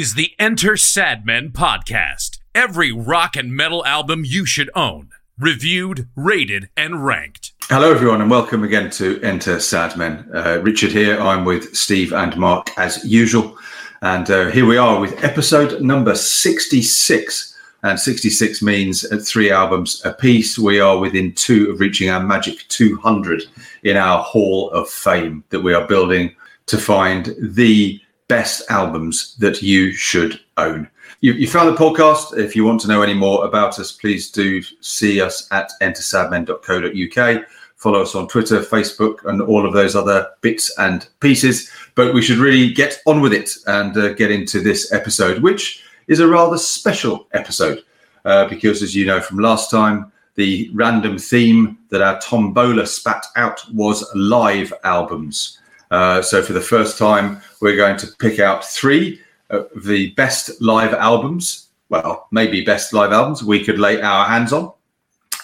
Is the Enter Sadmen podcast. Every rock and metal album you should own. Reviewed, rated, and ranked. Hello, everyone, and welcome again to Enter Sadmen. Uh, Richard here. I'm with Steve and Mark as usual. And uh, here we are with episode number 66. And 66 means three albums a piece. We are within two of reaching our magic 200 in our Hall of Fame that we are building to find the best albums that you should own. You, you, found the podcast. If you want to know any more about us, please do see us at entersadmen.co.uk. Follow us on Twitter, Facebook, and all of those other bits and pieces. But we should really get on with it and uh, get into this episode, which is a rather special episode uh, because, as you know from last time, the random theme that our tombola spat out was live albums. Uh, so for the first time, we're going to pick out three of the best live albums. Well, maybe best live albums we could lay our hands on,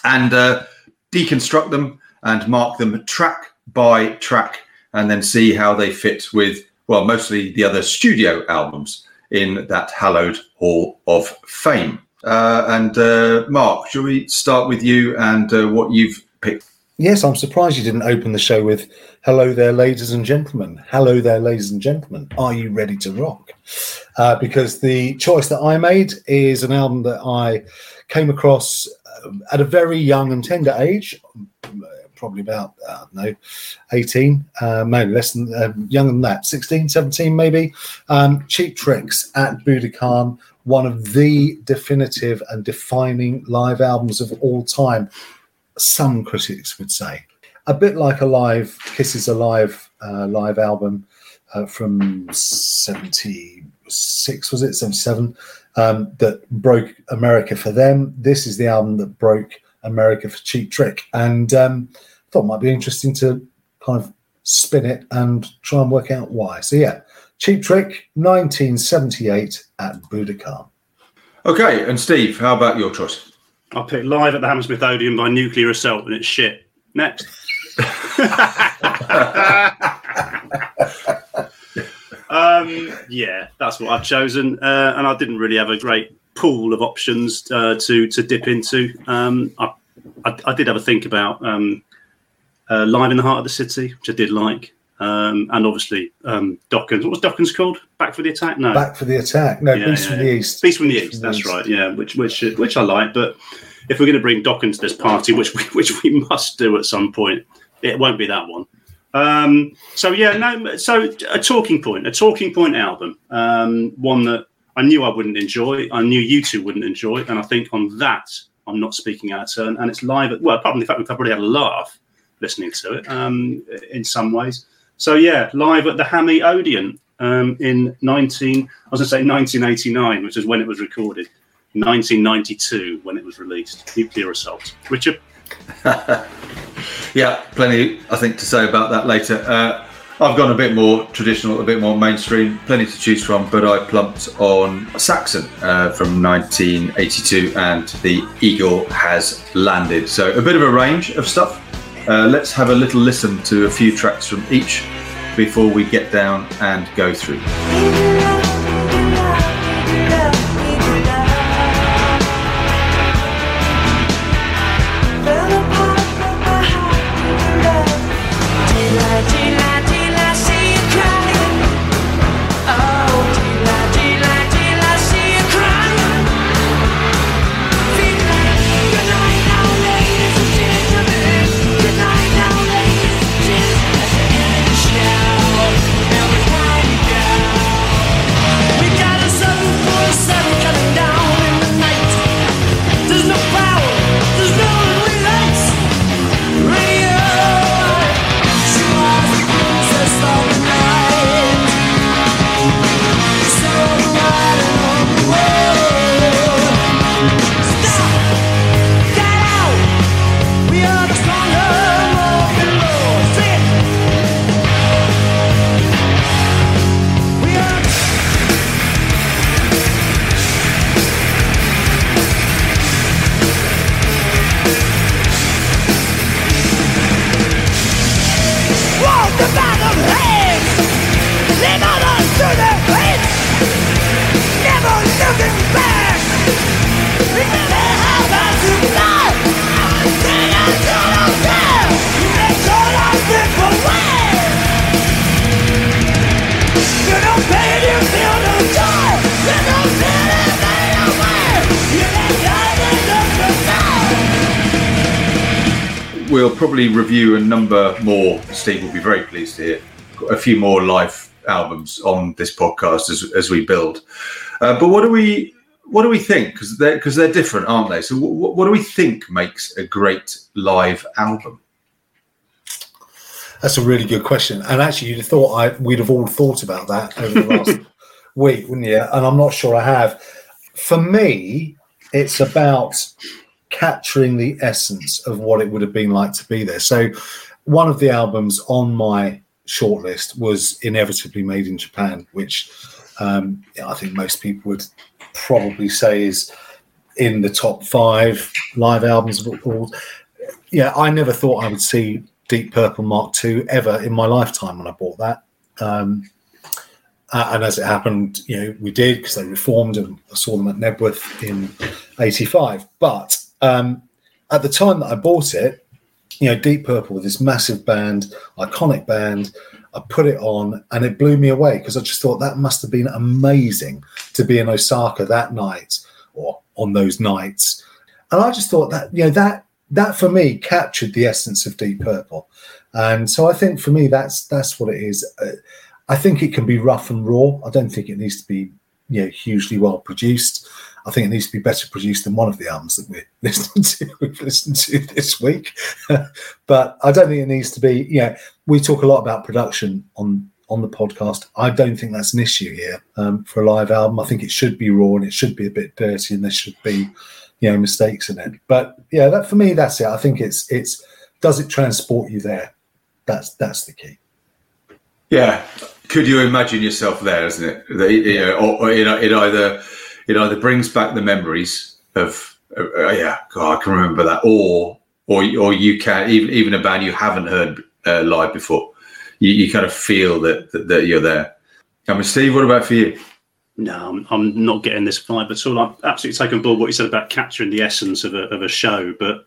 and uh, deconstruct them and mark them track by track, and then see how they fit with well, mostly the other studio albums in that hallowed Hall of Fame. Uh, and uh, Mark, shall we start with you and uh, what you've picked? Yes, I'm surprised you didn't open the show with "Hello there, ladies and gentlemen." Hello there, ladies and gentlemen. Are you ready to rock? Uh, because the choice that I made is an album that I came across uh, at a very young and tender age, probably about I don't know, 18, uh, maybe less than uh, younger than that, 16, 17, maybe. Um, Cheap Tricks at Budokan, one of the definitive and defining live albums of all time some critics would say. A bit like a live Kisses Alive uh, live album uh, from 76, was it? 77, um, that broke America for them. This is the album that broke America for Cheap Trick. And um, thought it might be interesting to kind of spin it and try and work out why. So, yeah, Cheap Trick, 1978 at Budokan. Okay, and Steve, how about your choice? I picked live at the Hammersmith Odeon by Nuclear Assault, and it's shit. Next. Um, yeah, that's what I've chosen, uh, and I didn't really have a great pool of options uh, to to dip into. Um, I, I, I, did have a think about um, uh, live in the heart of the city, which I did like. Um, and obviously um, Dokkens. What was Dokkens called? Back for the attack? No, Back for the attack. No, yeah, Beast yeah, from the East. Beast from the East. That's right. Yeah, which which which I like. But if we're going to bring Dokkens to this party, which we, which we must do at some point, it won't be that one. Um, so yeah, no. So a talking point, a talking point album, um, one that I knew I wouldn't enjoy. I knew you two wouldn't enjoy, and I think on that I'm not speaking out of turn. And it's live. At, well, apart from the fact we've probably had a laugh listening to it um, in some ways. So yeah, live at the Hammy Odeon um, in 19, I was going to say 1989, which is when it was recorded. 1992 when it was released. Nuclear Assault. Richard. Yeah, plenty I think to say about that later. Uh, I've gone a bit more traditional, a bit more mainstream, plenty to choose from, but I plumped on Saxon uh, from 1982 and The Eagle Has Landed. So a bit of a range of stuff. Uh, let's have a little listen to a few tracks from each before we get down and go through. Probably review a number more. Steve will be very pleased to hear a few more live albums on this podcast as, as we build. Uh, but what do we what do we think? Because they're because they're different, aren't they? So what, what do we think makes a great live album? That's a really good question. And actually, you'd have thought I we'd have all thought about that over the last week, wouldn't you? And I'm not sure I have. For me, it's about capturing the essence of what it would have been like to be there. So, one of the albums on my shortlist was inevitably made in Japan, which um, I think most people would probably say is in the top five live albums of all. Yeah, I never thought I would see Deep Purple Mark II ever in my lifetime when I bought that. Um, and as it happened, you know, we did because they reformed and I saw them at Knebworth in 85. But um, at the time that I bought it, you know, Deep Purple with this massive band, iconic band, I put it on and it blew me away because I just thought that must have been amazing to be in Osaka that night or on those nights. And I just thought that, you know, that that for me captured the essence of Deep Purple. And so I think for me that's that's what it is. Uh, I think it can be rough and raw. I don't think it needs to be you know hugely well produced. I think it needs to be better produced than one of the albums that we're listening to. We've listened to this week, but I don't think it needs to be. You know, we talk a lot about production on on the podcast. I don't think that's an issue here um, for a live album. I think it should be raw and it should be a bit dirty, and there should be you know mistakes in it. But yeah, that for me, that's it. I think it's it's does it transport you there? That's that's the key. Yeah, could you imagine yourself there? Isn't it? The, you know, or, or, you know, it either it either brings back the memories of uh, yeah, God, I can remember that, or or or you can even even a band you haven't heard uh, live before, you, you kind of feel that, that, that you're there. I mean, Steve, what about for you? No, I'm, not getting this vibe at all. I'm absolutely taken board what you said about capturing the essence of a, of a show, but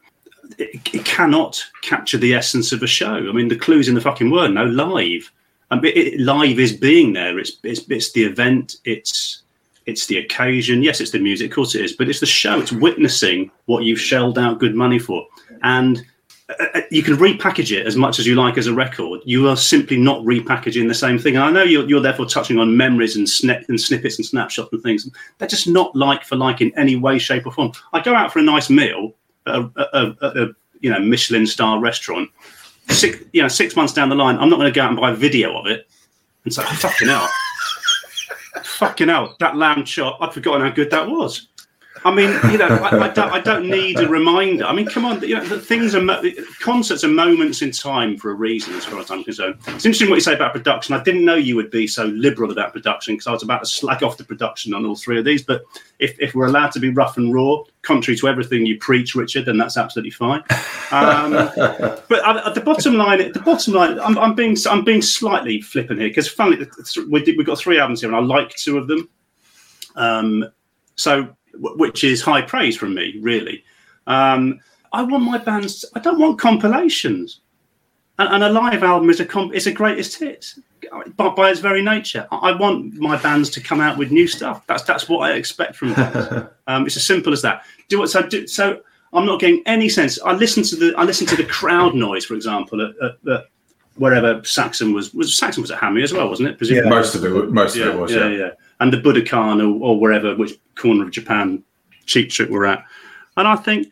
it, it, cannot capture the essence of a show. I mean, the clue's in the fucking word. No, live. And it, it, live is being there. It's, it's it's the event. It's it's the occasion. Yes, it's the music. Of course, it is. But it's the show. It's witnessing what you've shelled out good money for. And uh, uh, you can repackage it as much as you like as a record. You are simply not repackaging the same thing. And I know you're, you're therefore touching on memories and, snip, and snippets and snapshots and things. They're just not like for like in any way, shape, or form. I go out for a nice meal at a, a, a, a you know Michelin star restaurant. Six, you know, six months down the line, I'm not going to go out and buy a video of it and say, oh, "Fucking hell, fucking out that lamb chop! I'd forgotten how good that was." I mean, you know, I, I, don't, I don't need a reminder. I mean, come on, you know, the things are mo- concerts are moments in time for a reason, as far as I'm concerned. It's interesting what you say about production. I didn't know you would be so liberal about production because I was about to slag off the production on all three of these. But if, if we're allowed to be rough and raw, contrary to everything you preach, Richard, then that's absolutely fine. Um, but at the bottom line, the bottom line, I'm, I'm being I'm being slightly flippant here because finally we did, we've got three albums here, and I like two of them. Um, so which is high praise from me, really. Um, I want my bands. I don't want compilations, and, and a live album is a comp, is a greatest hits by, by, its very nature. I want my bands to come out with new stuff. That's that's what I expect from bands. um, it's as simple as that. Do what so. Do, so I'm not getting any sense. I listen to the I listen to the crowd noise, for example, at, at, at wherever Saxon was. Was Saxon was at Hammy as well, wasn't it? Presumably. Yeah, most of it. Most yeah, of it was. Yeah, yeah. yeah and the Budokan or, or wherever, which corner of Japan Cheap Trick we're at. And I think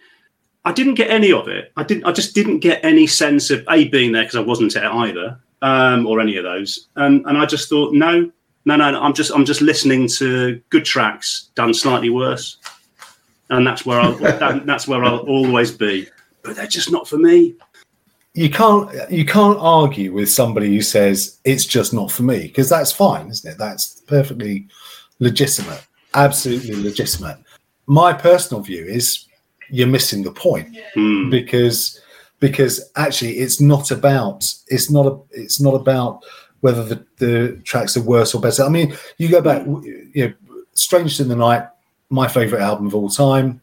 I didn't get any of it. I didn't. I just didn't get any sense of a being there because I wasn't at either, um, or any of those. And and I just thought, no, no, no, I'm just I'm just listening to good tracks done slightly worse, and that's where I'll that, that's where I'll always be. But they're just not for me you can't you can't argue with somebody who says it's just not for me because that's fine, isn't it? That's perfectly legitimate, absolutely legitimate. My personal view is you're missing the point mm. because because actually it's not about it's not a it's not about whether the, the tracks are worse or better. I mean, you go back, you know, Strangers in the Night, my favorite album of all time.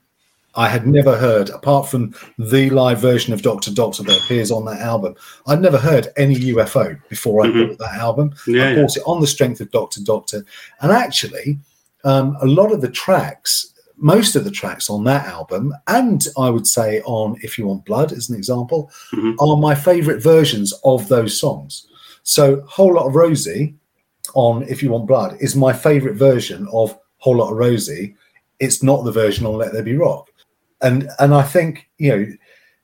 I had never heard, apart from the live version of Doctor Doctor that appears on that album, I'd never heard any UFO before I mm-hmm. bought that album. Yeah, I bought yeah. it on the strength of Doctor Doctor. And actually, um, a lot of the tracks most of the tracks on that album, and I would say on If You Want Blood, as an example, Mhm. are my favorite versions of those songs. So, Whole Lotta Rosie on If You Want Blood is my favorite version of Whole Lotta Rosie. It's not the version on Let There Be Rock. And and I think, you know,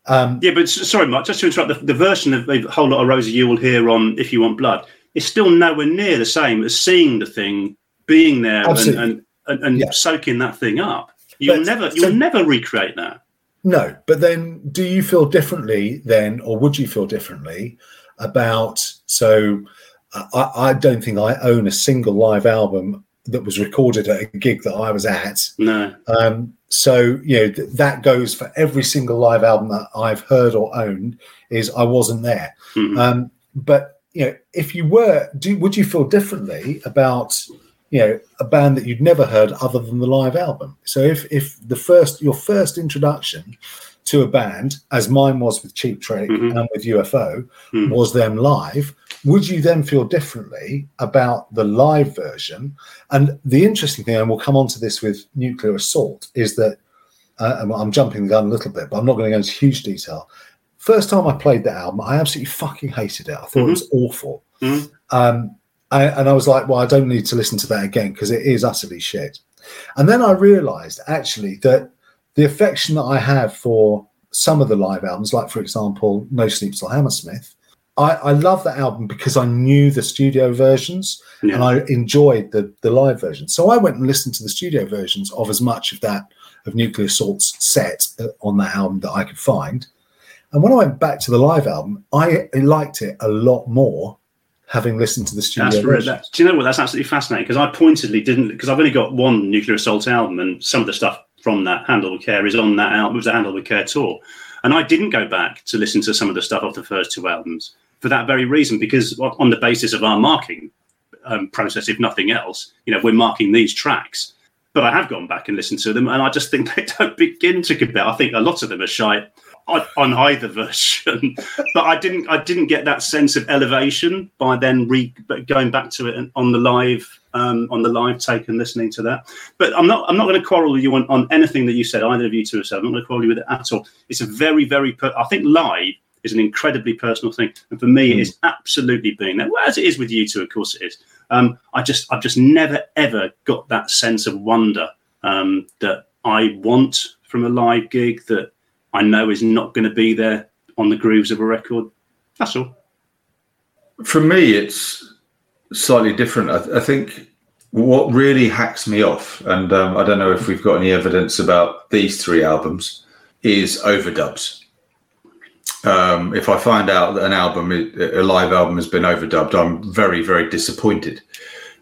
um, Yeah, but sorry, Mark, just to interrupt, the, the version of a Whole Lotta Rosie you will hear on If You Want Blood is still nowhere near the same as seeing the thing, being there, and, Absolutely. and, and, and Yeah. soaking that thing up. You'll But- never, you'll never recreate that. No, but then do you feel differently then, or would you feel differently about? So, I, I don't think I own a single live album that was recorded at a gig that I was at. No, Um, so, you know, th- that goes for every single live album that I've heard or owned. Is I wasn't there. Mhm. Um, but you know, if you were, do would you feel differently about? You know, a band that you'd never heard other than the live album. So if if the first your first introduction to a band, as mine was with Cheap Trick Mhm. and with UFO, Hmm. was them live, would you then feel differently about the live version? And the interesting thing, and we'll come on to this with Nuclear Assault, is that uh, I'm jumping the gun a little bit, but I'm not going to go into huge detail. First time I played the album, I absolutely fucking hated it. I thought it was awful. Mhm. Um, I, and I was like, well, I don't need to listen to that again because it is utterly shit. And then I realized actually that the affection that I have for some of the live albums, like for example, No Sleep Till Hammersmith, I, I love that album because I knew the studio versions Yeah. and I enjoyed the, the live version. So I went and listened to the studio versions of as much of that of Nuclear Assault's set uh, on that album that I could find. And when I went back to the live album, I liked it a lot more having listened to the studio That's re- version. that, do you know what? That's absolutely fascinating because I pointedly didn't because I've only got one Nuclear Assault album and some of the stuff from that Handle with Care is on that album. It was the Handle with Care tour, and I didn't go back to listen to some of the stuff off the first two albums for that very reason because on the basis of our marking um, process, if nothing else, you know, we're marking these tracks. But I have gone back and listened to them, and I just think they don't begin to compare. I think a lot of them are shy on, on either version but I didn't I didn't get that sense of elevation by then re going back to it on the live um, on the live take and listening to that. But I'm not I'm not going to quarrel with you on, on anything that you said. Either of you two have said. I'm not going to quarrel with it at all. It's a very very per- I think live is an incredibly personal thing, and for me, it is absolutely being there. Well, as it is with you two, of course it is. Um, I just I've just never ever got that sense of wonder um, that I want from a live gig that I know is not going to be there on the grooves of a record. That's all. For me, it's slightly different. I, I think what really hacks me off, and um, I don't know if we've got any evidence about these three albums, is overdubs. Um, if I find out that an album, a live album, has been overdubbed, I'm very, very disappointed.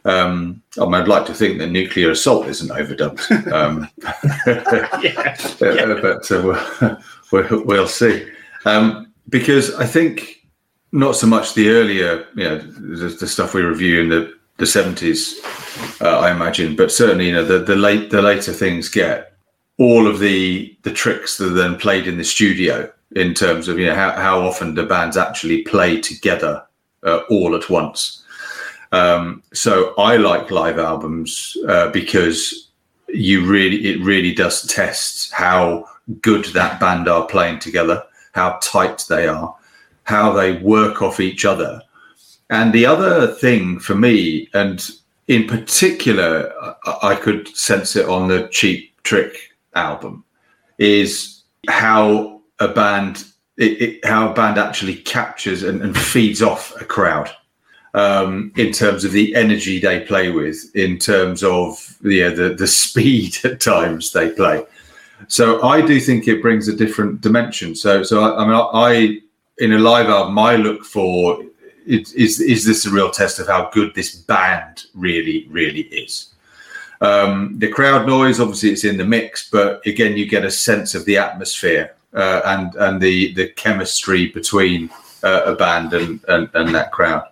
Um, I mean, I'd like to think that Nuclear Assault isn't overdubbed, um, Yeah. uh, but uh, we'll, we'll, we'll see. Um, because I think not so much the earlier, you know, the, the stuff we review in the the seventies, uh, I imagine, but certainly, you know, the the late the later things get all of the the tricks that are then played in the studio in terms of you know how, how often the bands actually play together uh, all at once. Um, so I like live albums uh, because you really it really does test how good that band are playing together, how tight they are, how they work off each other. And the other thing for me, and in particular, I could sense it on the Cheap Trick album, is how a band it, it, how a band actually captures and, and feeds off a crowd um, in terms of the energy they play with, in terms of yeah, the the speed at times they play. So I do think it brings a different dimension. So so I, I mean I in a live album I look for is is is this a real test of how good this band really really is. Um, the crowd noise, obviously, it's in the mix, but again, you get a sense of the atmosphere uh, and and the the chemistry between uh, a band and, and and that crowd.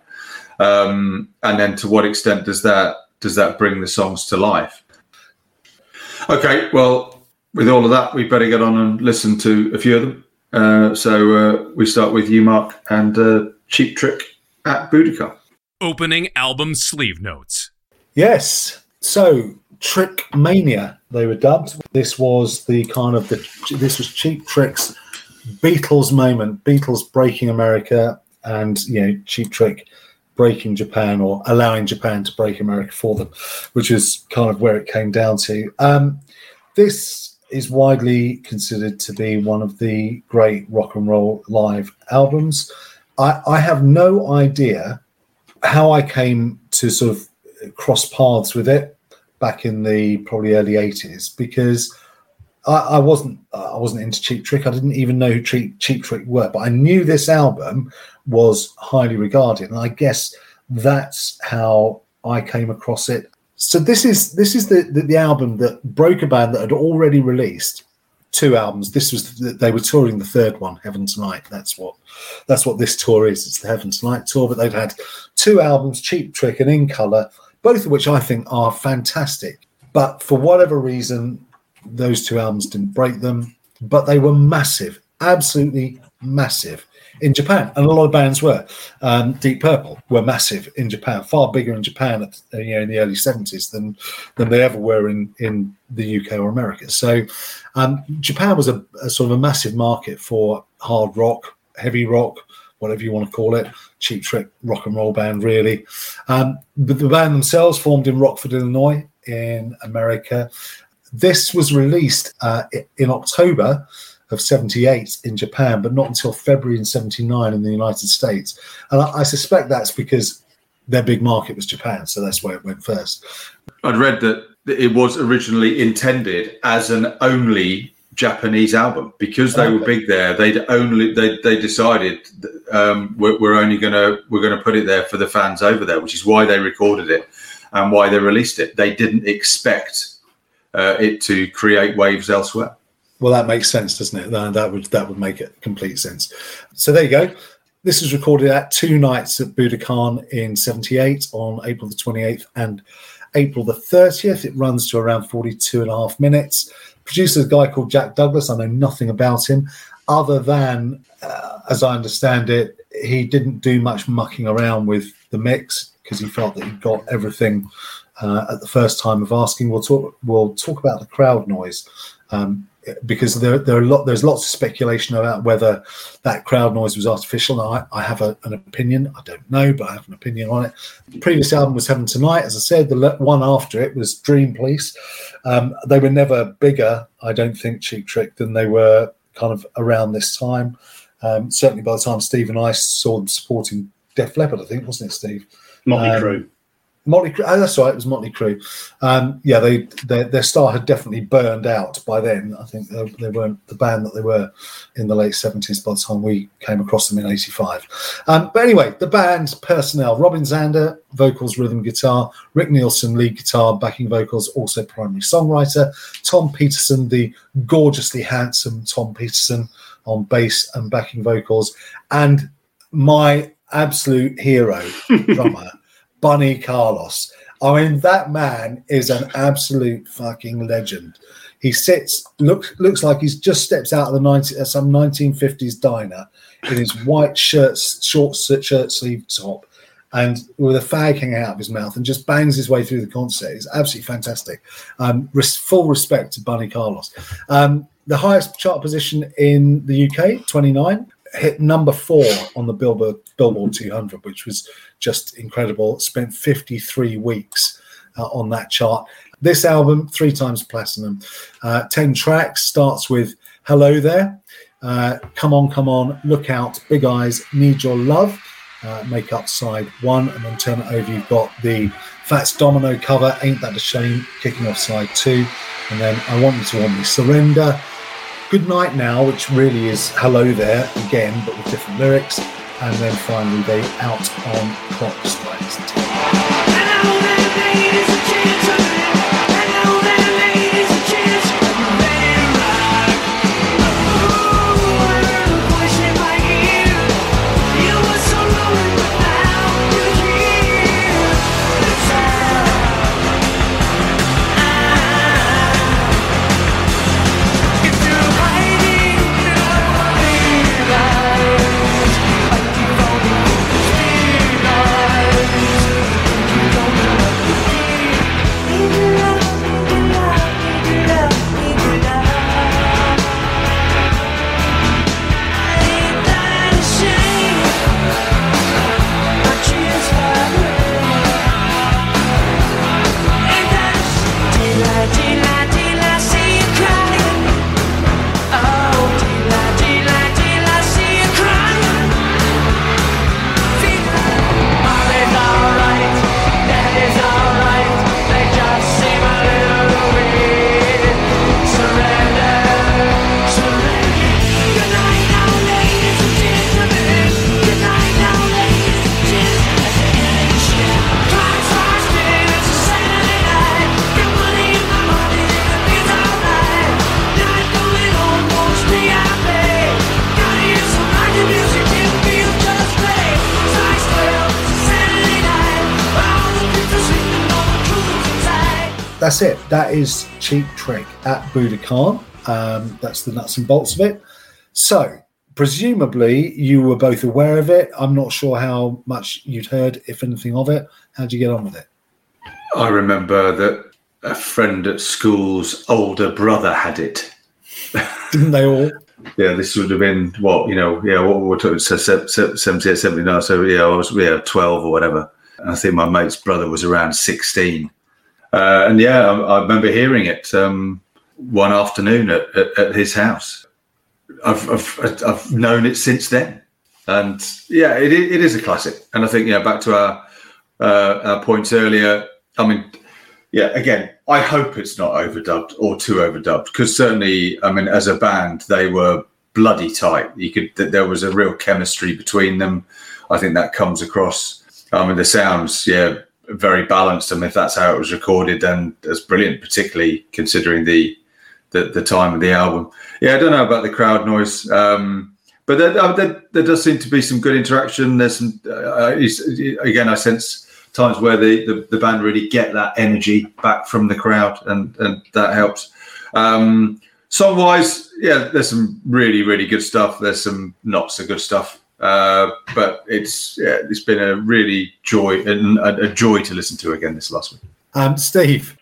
Um, and then, to what extent does that does that bring the songs to life? Okay, well, with all of that, we better get on and listen to a few of them. Uh, so uh, we start with you, Mark, and uh, Cheap Trick at Budokan. Opening album sleeve notes. Yes. So Trick Mania, they were dubbed. This was the kind of the this was Cheap Trick's Beatles moment, Beatles breaking America, and you know Cheap Trick breaking Japan or allowing Japan to break America for them, which is kind of where it came down to. Um, this is widely considered to be one of the great rock and roll live albums. I, I have no idea how I came to sort of cross paths with it back in the probably early 80s because I, I, wasn't I wasn't into Cheap Trick. I didn't even know who Cheap, Cheap Trick were, but I knew this album was highly regarded, and I guess that's how I came across it. So this is this is the, the, the album that broke a band that had already released two albums. This was the, they were touring the third one, Heaven Tonight. That's what that's what this tour is. It's the Heaven Tonight tour, but they've had two albums, Cheap Trick and In Color, both of which I think are fantastic. But for whatever reason, those two albums didn't break them, but they were massive, absolutely massive in Japan, and a lot of bands were. Um, Deep Purple were massive in Japan, far bigger in Japan, at, uh, you know, in the early seventies than than they ever were in in the UK or America. So, um, Japan was a, a, sort of a massive market for hard rock, heavy rock, whatever you want to call it, cheap trick rock and roll band, really. Um, but the band themselves formed in Rockford, Illinois, in America. This was released uh, in October of 78 in Japan, but not until February in 79 in the United States. And I, I, suspect that's because their big market was Japan. So that's where it went first. I'd read that it was originally intended as an only Japanese album because they were big there. They'd only they they decided um, we're, we're only gonna we're gonna put it there for the fans over there, which is why they recorded it and why they released it. They didn't expect uh, it to create waves elsewhere. Well, that makes sense, doesn't it? That would that would make it complete sense. So there you go. This was recorded at two nights at Budokan in '78 on April the 28th and April the 30th. It runs to around 42 and a half minutes. Producer, a guy called Jack Douglas. I know nothing about him other than, uh, as I understand it, he didn't do much mucking around with the mix because he felt that he got everything uh, at the first time of asking. We'll talk. We'll talk about the crowd noise um, because there, there are lot, there's lots of speculation about whether that crowd noise was artificial. Now, I, I have a, an opinion. I don't know, but I have an opinion on it. The previous album was Heaven Tonight. As I said, the one after it was Dream Police. Um, they were never bigger, I don't think, Cheap Trick, than they were kind of around this time. Um, certainly by the time Steve and I saw them supporting Def Leppard, I think, wasn't it, Steve? Motley um, Crue. Motley Crue. Oh, that's right. It was Motley Crue. Um, yeah, they their, their star had definitely burned out by then. I think they, they, weren't the band that they were in the late seventies by the time we came across them in '85. Um, but anyway, the band personnel: Robin Zander, vocals, rhythm, guitar; Rick Nielsen, lead guitar, backing vocals, also primary songwriter; Tom Petersson, the gorgeously handsome Tom Petersson on bass and backing vocals, and my absolute hero drummer. Bunny Carlos. I mean, that man is an absolute fucking legend. He sits, looks looks like he's just steps out of the 90, uh, some 1950s diner in his white shirt, short shirt sleeve top, and with a fag hanging out of his mouth, and just bangs his way through the concert. It's absolutely fantastic. Um, res- full respect to Bunny Carlos. Um, the highest chart position in the UK, 29 hit number four on the Billboard Billboard 200, which was just incredible. Spent 53 weeks uh, on that chart. This album, three times platinum, uh, 10 tracks, starts with Hello There, uh, Come On, Come On, Look Out, Big Eyes, Need Your Love, uh, make up side one, and then turn it over. You've got the Fats Domino cover, Ain't That a Shame, kicking off side two, and then I Want You to Want Me, Surrender. Good Night Now, which really is Hello There again, but with different lyrics. And then finally, they out on Clock Strikes that's it. That is Cheap Trick at Budokan. Um, that's the nuts and bolts of it. So, presumably, you were both aware of it. I'm not sure how much you'd heard, if anything, of it. How'd you get on with it? I remember that a friend at school's older brother had it. Didn't they all? Yeah, this would have been what you know. Yeah, what we're talking so 78, 79. So yeah, I was yeah twelve or whatever. And I think my mate's brother was around sixteen. Uh, and yeah, I, I, remember hearing it um, one afternoon at, at, at his house. I've, I've, I've known it since then, and yeah, it, it is a classic. And I think yeah, back to our uh, our points earlier. I mean, yeah, again, I hope it's not overdubbed or too overdubbed because certainly, I mean, as a band, they were bloody tight. You could there was a real chemistry between them. I think that comes across. I mean, the sounds, yeah, very balanced. Mean, if that's how it was recorded, then that's brilliant, particularly considering the the, the time of the album. Yeah, I don't know about the crowd noise, um, but there, uh, there, there, does seem to be some good interaction. There's some, uh, again, I sense times where the, the, the, band really get that energy back from the crowd, and, and that helps. Um, song wise, yeah, there's some really, really good stuff. There's some not so good stuff. Uh, but it's yeah, it's been a really joy and a, a, joy to listen to again this last week. Um, Steve,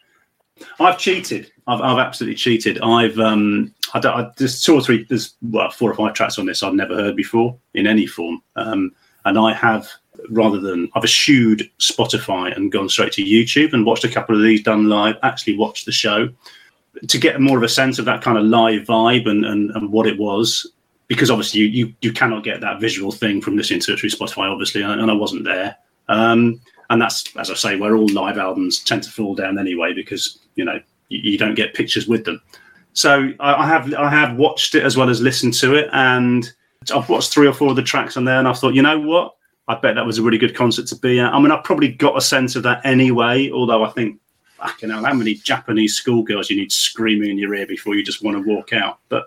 I've cheated. I've, I've absolutely cheated. I've um, I, I, there's two or three, there's well four or five tracks on this I've never heard before in any form, um, and I have rather than I've eschewed Spotify and gone straight to YouTube and watched a couple of these done live. Actually, watched the show to get more of a sense of that kind of live vibe and, and, and what it was because obviously you, you, you cannot get that visual thing from listening to it through Spotify, obviously, and, and I wasn't there. Um, and that's as I say, where all live albums tend to fall down anyway, because you know you, you don't get pictures with them. So I, I, have I have watched it as well as listened to it, and I've watched three or four of the tracks on there, and I thought, you know what, I bet that was a really good concert to be at. I mean, I probably got a sense of that anyway, although I think. Fucking hell, how many Japanese schoolgirls you need screaming in your ear before you just want to walk out? But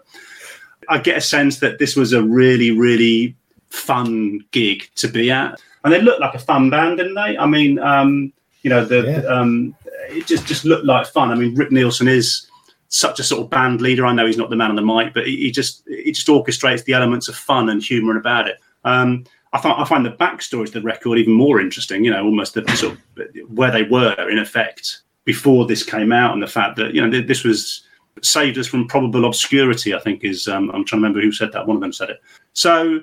I get a sense that this was a really, really fun gig to be at, and they looked like a fun band, didn't they? I mean, um, you know, the yeah. um, it just just looked like fun. I mean, Rick Nielsen is such a sort of band leader. I know he's not the man on the mic, but he, he just he just orchestrates the elements of fun and humour about it. Um, I find I find the backstory to the record even more interesting. You know, almost the sort of where they were in effect before this came out, and the fact that you know this was saved us from probable obscurity. I think is um, I'm trying to remember who said that. One of them said it. So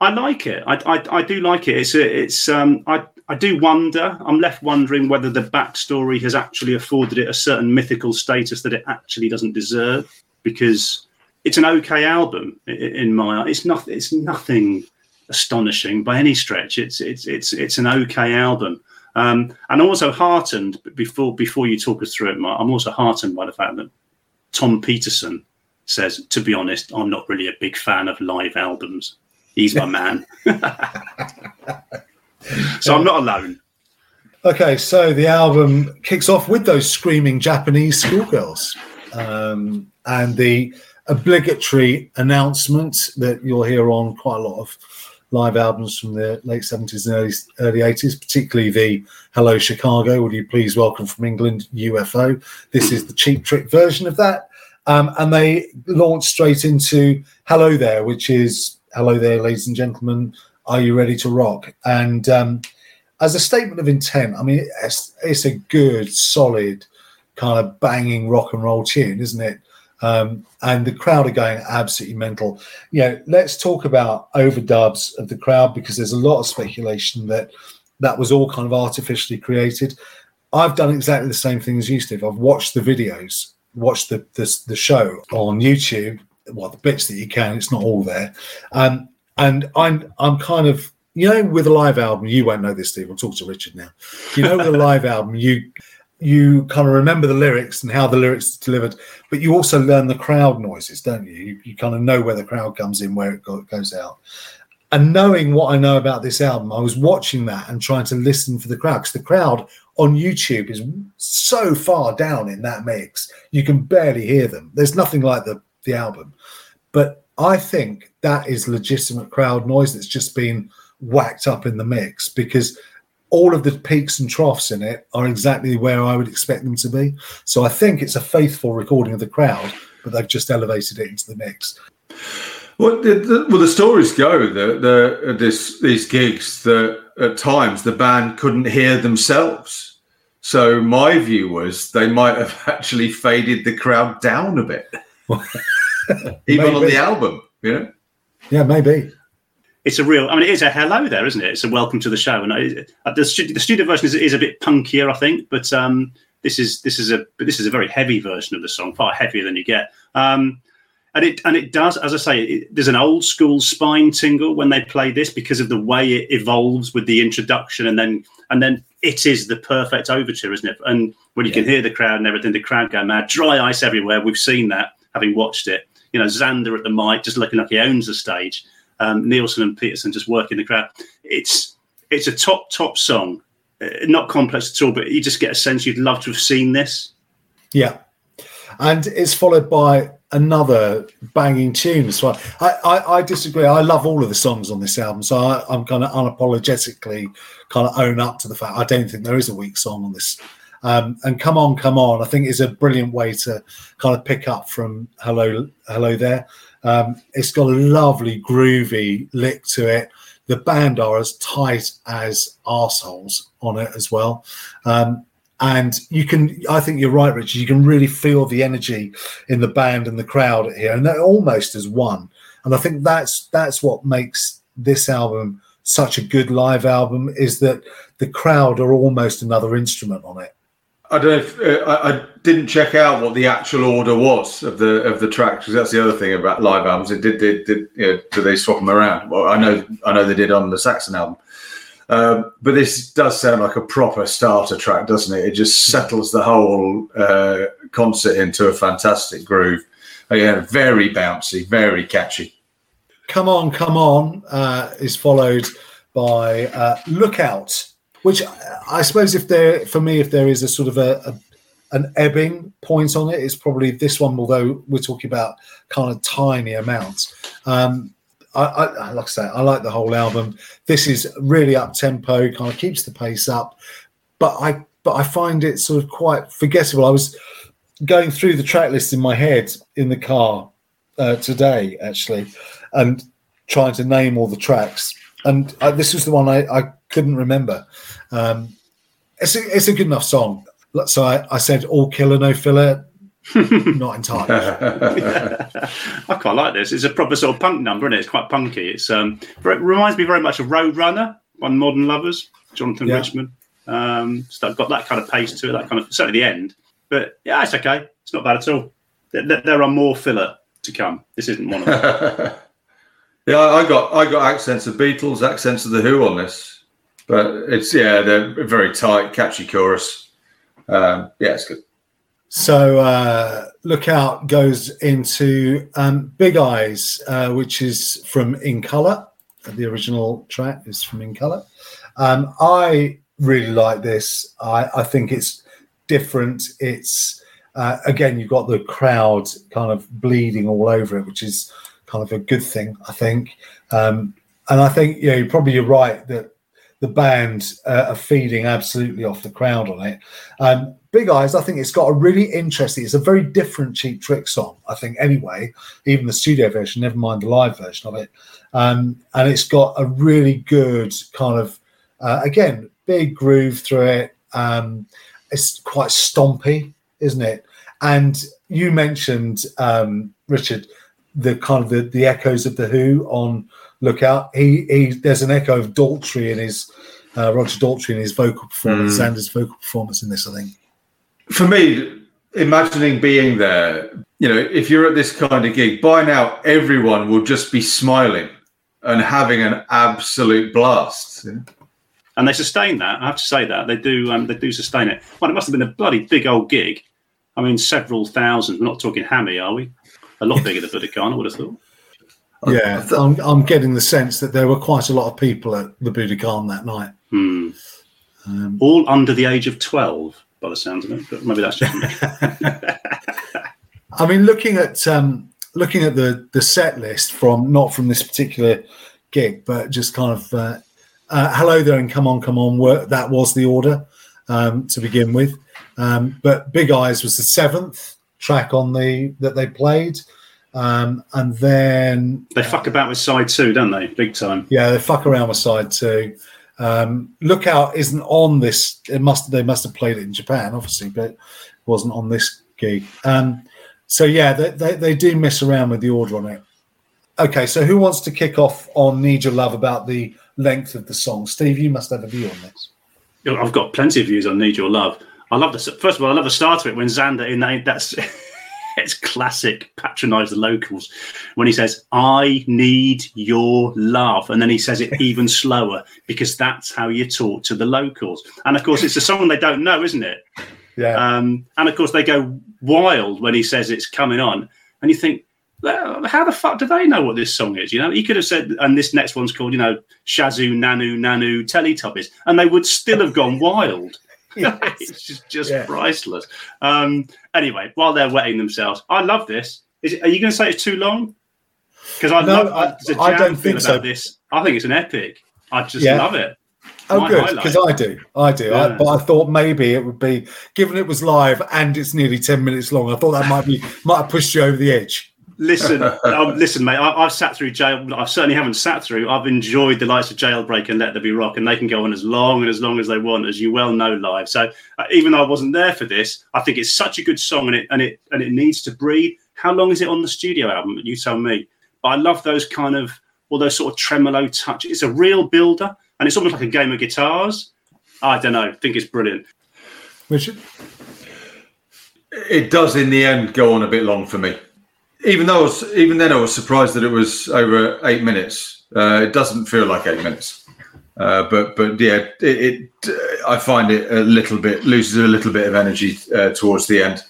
I like it. I, I, I do like it. It's it's um, I I do wonder. I'm left wondering whether the backstory has actually afforded it a certain mythical status that it actually doesn't deserve. Because it's an okay album in my eye. It's not. It's nothing astonishing by any stretch. It's it's it's it's an okay album. Um, and also heartened before before you talk us through it, Mark, I'm also heartened by the fact that Tom Petersson says, to be honest, I'm not really a big fan of live albums. He's my man. so I'm not alone. Okay, so the album kicks off with those screaming Japanese schoolgirls um, and the obligatory announcement that you'll hear on quite a lot of live albums from the late 70s and early, early 80s, particularly the Hello Chicago, Would You Please Welcome from England UFO. This is the cheap trick version of that. Um, and they launched straight into Hello There, which is Hello There, ladies and gentlemen, are you ready to rock? And um, as a statement of intent, I mean, it's, it's a good, solid, kind of banging rock and roll tune, isn't it? Um, and the crowd are going absolutely mental. You know, let's talk about overdubs of the crowd because there's a lot of speculation that that was all kind of artificially created. I've done exactly the same thing as you, Steve. I've watched the videos, watched the the, the show on YouTube. Well, the bits that you can, it's not all there. Um, and I'm I'm kind of you know with a live album, you won't know this, Steve. I'll talk to Richard now. You know, with a live album, you you kind of remember the lyrics and how the lyrics are delivered, but you also learn the crowd noises, don't you? You, you kind of know where the crowd comes in, where it go, goes out. And knowing what I know about this album, I was watching that and trying to listen for the crowd because the crowd on YouTube is so far down in that mix, you can barely hear them. There's nothing like the, the album. But I think that is legitimate crowd noise that's just been whacked up in the mix because all of the peaks and troughs in it are exactly where I would expect them to be. So I think it's a faithful recording of the crowd, but they've just elevated it into the mix. Well, the, the, well, the stories go that the, uh, this these gigs that at times the band couldn't hear themselves. So my view was they might have actually faded the crowd down a bit, even on the album. You know? Yeah, maybe it's a real. I mean, it is a hello there, isn't it? It's a welcome to the show, and uh, the, studio, the studio version is, is a bit punkier, I think, but um, this is this is a this is a very heavy version of the song, far heavier than you get. Um, and it and it does, as I say, it, there's an old school spine tingle when they play this because of the way it evolves with the introduction, and then and then it is the perfect overture, isn't it? And when you yeah. can hear the crowd and everything, the crowd go mad, dry ice everywhere. We've seen that having watched it. You know, Zander at the mic, just looking like he owns the stage um, Nielsen and Petersson just working the crowd. It's it's a top top song, uh, not complex at all, but you just get a sense you'd love to have seen this. Yeah, and it's followed by another banging tune well. I, I, I, disagree. I love all of the songs on this album, so I, am kind of unapologetically kind of own up to the fact I don't think there is a weak song on this. Um, and come on, come on! I think is a brilliant way to kind of pick up from hello, hello there. Um, it's got a lovely groovy lick to it. The band are as tight as assholes on it as well. Um, and you can, I think you're right, Richard. You can really feel the energy in the band and the crowd here, and they're almost as one. And I think that's that's what makes this album such a good live album is that the crowd are almost another instrument on it. I don't know if uh, I, I, didn't check out what the actual order was of the of the tracks because that's the other thing about live albums. It did did, did you know, do they swap them around? Well, I know I know they did on the Saxon album, um, but this does sound like a proper starter track, doesn't it? It just settles the whole uh, concert into a fantastic groove. Again, very bouncy, very catchy. Come on, come on uh, is followed by uh, Lookout which I suppose if there, for me, if there is a sort of a, a an ebbing point on it, it's probably this one. Although we're talking about kind of tiny amounts. Um, I, I, like I say, I like the whole album. This is really up tempo, kind of keeps the pace up, but I but I find it sort of quite forgettable. I was going through the track list in my head in the car uh, today, actually, and trying to name all the tracks. And uh, this was the one I, I couldn't remember. Um, it's a, it's a good enough song. So I, I said all killer, no filler. Not entirely. I quite like this. It's a proper sort of punk number, and it? It's quite punky. It's um, it reminds me very much of Roadrunner on Modern Lovers, Jonathan yeah. Richman. Um, so got that kind of pace to it, that kind of certainly the end. But yeah, it's okay. It's not bad at all. There, there are more filler to come. This isn't one of them. yeah, I got I got accents of Beatles, accents of the Who on this. But it's yeah, they're very tight, catchy chorus. Um, yeah, it's good. So uh, Lookout goes into um, Big Eyes, uh, which is from In Color. The original track is from In Color. Um, I really like this. I, I think it's different. It's uh, again, you've got the crowd kind of bleeding all over it, which is kind of a good thing, I think. Um, and I think you probably you're right that the band uh, are feeding absolutely off the crowd on it. Um, Big Eyes, I think it's got a really interesting. It's a very different Cheap Trick song, I think. Anyway, even the studio version, never mind the live version of it, um, and it's got a really good kind of uh, again big groove through it. Um, it's quite stompy, isn't it? And you mentioned um, Richard the kind of the, the echoes of the Who on Lookout. He he. There's an echo of Daltrey in his uh, Roger Daltrey in his vocal performance, mm. Zander's vocal performance in this. I think. For me, imagining being there, you know, if you're at this kind of gig, by now everyone will just be smiling and having an absolute blast. And they sustain that. I have to say that they do. Um, they do sustain it. Well, it must have been a bloody big old gig. I mean, several thousand. We're not talking hammy, are we? A lot bigger than Budokan, I would have thought. Yeah, I'm, I'm getting the sense that there were quite a lot of people at the Budokan that night. Hmm. Um, All under the age of 12, by the sounds of it. But maybe that's just me. I mean, looking at um, looking at the the set list from not from this particular gig, but just kind of uh, uh, "Hello There" and "Come On, Come On" were that was the order um, to begin with. Um, but "Big Eyes" was the seventh track on the that they played, um, and then They fuck about with side two, don't they? Big time. yeah, they fuck around with side two. Um, Lookout isn't on this. It must they must have played it in Japan, obviously, but it wasn't on this gig. Um, so yeah, they, they they do mess around with the order on it. Okay, so who wants to kick off on "Need Your Love" about the length of the song? Steve, you must have a view on this. I've got plenty of views on Need Your Love. I love the first of all, I love the start of it when Zander in that that's it's classic patronise the locals when he says, I need your love. And then he says it even slower because that's how you talk to the locals. And of course it's a song they don't know, isn't it? Yeah, Um, and of course they go wild when he says it's coming on. And you think, well, how the fuck do they know what this song is? You know, he could have said, and this next one's called, you know, Shazoo, Nanu, Nanu, Teletubbies, and they would still have gone wild. it's just, just Yeah. priceless. Um, anyway, while they're wetting themselves, I love this. Is it, are you going to say it's too long? Because I No, love I- I don't think about so. this. I think it's an epic. I just Yeah. love it. oh my good because I do, I do. I, but I thought maybe it would be given it was live and it's nearly ten minutes long. I thought that might be might have pushed you over the edge. Listen, um, listen, mate. I, I've sat through jail. I certainly haven't sat through. I've enjoyed the likes of Jailbreak and Let There Be Rock, and they can go on as long and as long as they want, as you well know, live. So uh, even though I wasn't there for this, I think it's such a good song, and it and it and it needs to breathe. How long is it on the studio album? You tell me. But I love those kind of all those sort of tremolo touch. It's a real builder, and it's almost like a game of guitars. I don't know. I think it's brilliant. Richard, It does in the end go on a bit long for me. Even though I was, even then I was surprised that it was over eight minutes. Uh, it doesn't feel like eight minutes. Uh, but but yeah, it, it uh, I find it a little bit loses a little bit of energy uh, towards the end.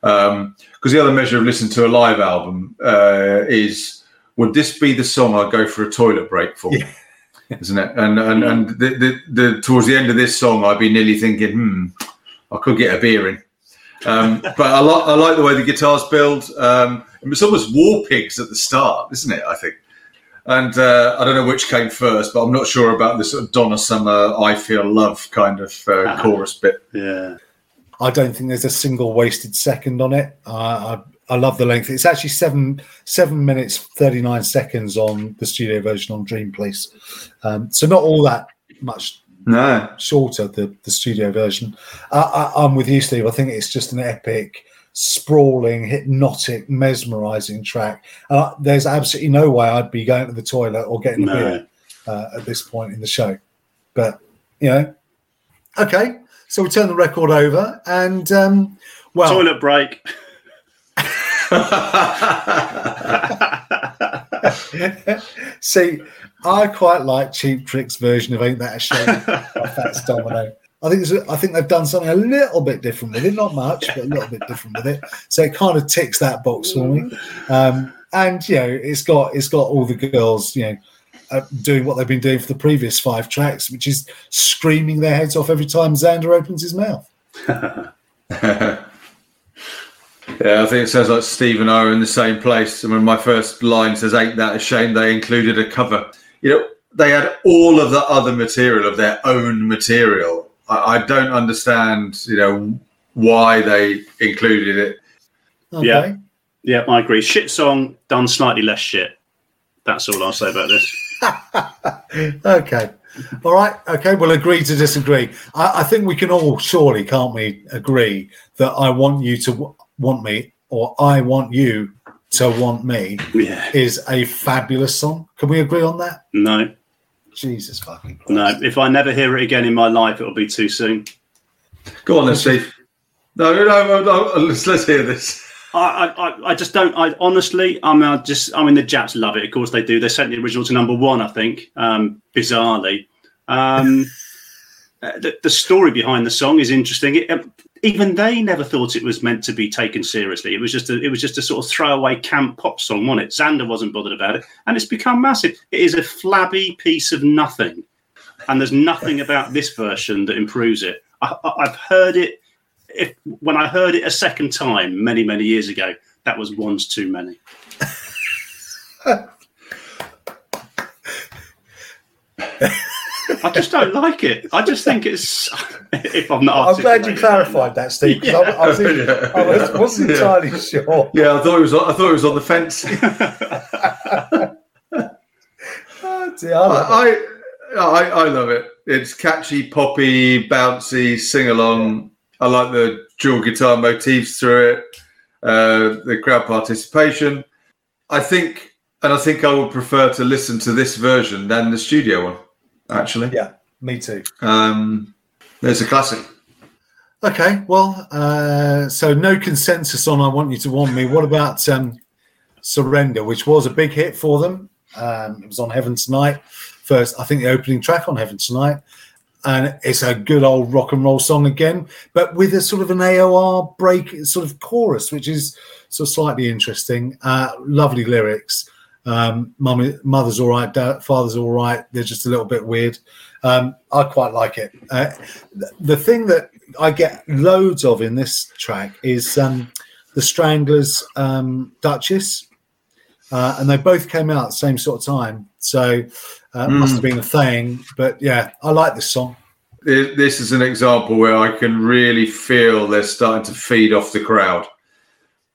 Because the other measure of listening to a live album uh, is would this be the song I'd go for a toilet break for? Isn't it? And and and the, the, the towards the end of this song, I'd be nearly thinking, hmm, I could get a beer in. Um, but I like I like the way the guitars build. Um, it's almost War Pigs at the start, isn't it? I think. And uh, I don't know which came first, but I'm not sure about the sort of Donna Summer "I Feel Love" kind of uh, chorus bit. Yeah. I don't think there's a single wasted second on it. Uh, I I love the length. It's actually seven seven minutes thirty nine seconds on the studio version on Dream Police, um, so not all that much No, shorter the the studio version. Uh, I, I'm with you, Steve. I think it's just an epic, sprawling, hypnotic, mesmerizing track. Uh, there's absolutely no way I'd be going to the toilet or getting a beer uh, at this point in the show. But you know, okay. So we turn the record over, and um, well, Toilet break. see, I quite like Cheap Trick's version of "Ain't That a Shame" by Fats Domino. I think I think they've done something a little bit different with it, not much, but a little bit different with it. So it kind of ticks that box for me. Um, and you know, it's got it's got all the girls, you know, uh, doing what they've been doing for the previous five tracks, which is screaming their heads off every time Zander opens his mouth. Yeah, I think it sounds like Steve and I are in the same place. And when my first line says, Ain't that a shame? They included a cover. You know, they had all of the other material of their own material. I, I don't understand, you know, why they included it. Okay. Yeah. Yeah, I agree. Shit song done slightly less shit. That's all I'll say about this. Okay. All right. Okay. We'll agree to disagree. I, I think we can all surely, can't we, agree that I want you to w- want me or I want you to want me Yeah. is a fabulous song. Can we agree on that? No, Jesus fucking Christ. no. If I never hear it again in my life, it'll be too soon. Go on then, Steve. No, no, no, no, let's, let's hear this. I, I, I just don't. I honestly, I mean, I just, I mean, the Japs love it. Of course, they do. They sent the original to number one, I think. Um, bizarrely, um, uh, the, the story behind the song is interesting. It, um, even they never thought it was meant to be taken seriously. It was just, a, it was just a sort of throwaway camp pop song, wasn't it? Zander wasn't bothered about it, and it's become massive. It is a flabby piece of nothing, and there's nothing about this version that improves it. I, I've heard it if when I heard it a second time many many years ago, that was once too many. I just don't like it. I just think it's. If I'm not, I'm glad you clarified that, Steve. 'cause I, I, was, Yeah. I was, wasn't Yeah. entirely sure. Yeah, I thought it was. I thought it was on the fence. Oh, dear, I love it. I, I I love it. It's catchy, poppy, bouncy, sing along. I like the dual guitar motifs through it. Uh, the crowd participation. I think, and I think I would prefer to listen to this version than the studio one. Actually, Yeah, me too. um, there's a classic. Okay, well, uh, so no consensus on "I Want You to Want Me." What about um, "Surrender," which was a big hit for them? Um, it was on Heaven Tonight first. I think the opening track on Heaven Tonight, and it's a good old rock and roll song again, but with a sort of an AOR break, sort of chorus, which is sort of slightly interesting. Uh, lovely lyrics. Um, mummy, mother's all right, dad, father's all right. They're just a little bit weird. Um, I quite like it. Uh, th- the thing that I get loads of in this track is um, the Stranglers' um, Duchess, uh, and they both came out at the same sort of time. So uh, it must have been a thing. But yeah, I like this song. This is an example where I can really feel they're starting to feed off the crowd.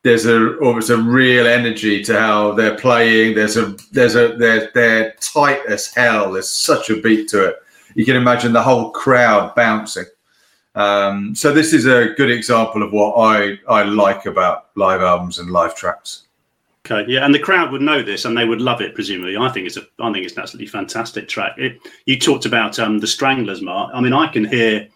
There's a almost a real energy to how they're playing. There's a there's a they're they're tight as hell. There's such a beat to it. You can imagine the whole crowd bouncing. Um, so this is a good example of what I I like about live albums and live tracks. Okay, yeah, and the crowd would know this, and they would love it. Presumably, I think it's a, I think it's an absolutely fantastic track. It, you talked about um, the Stranglers, Mark. I mean, I can hear,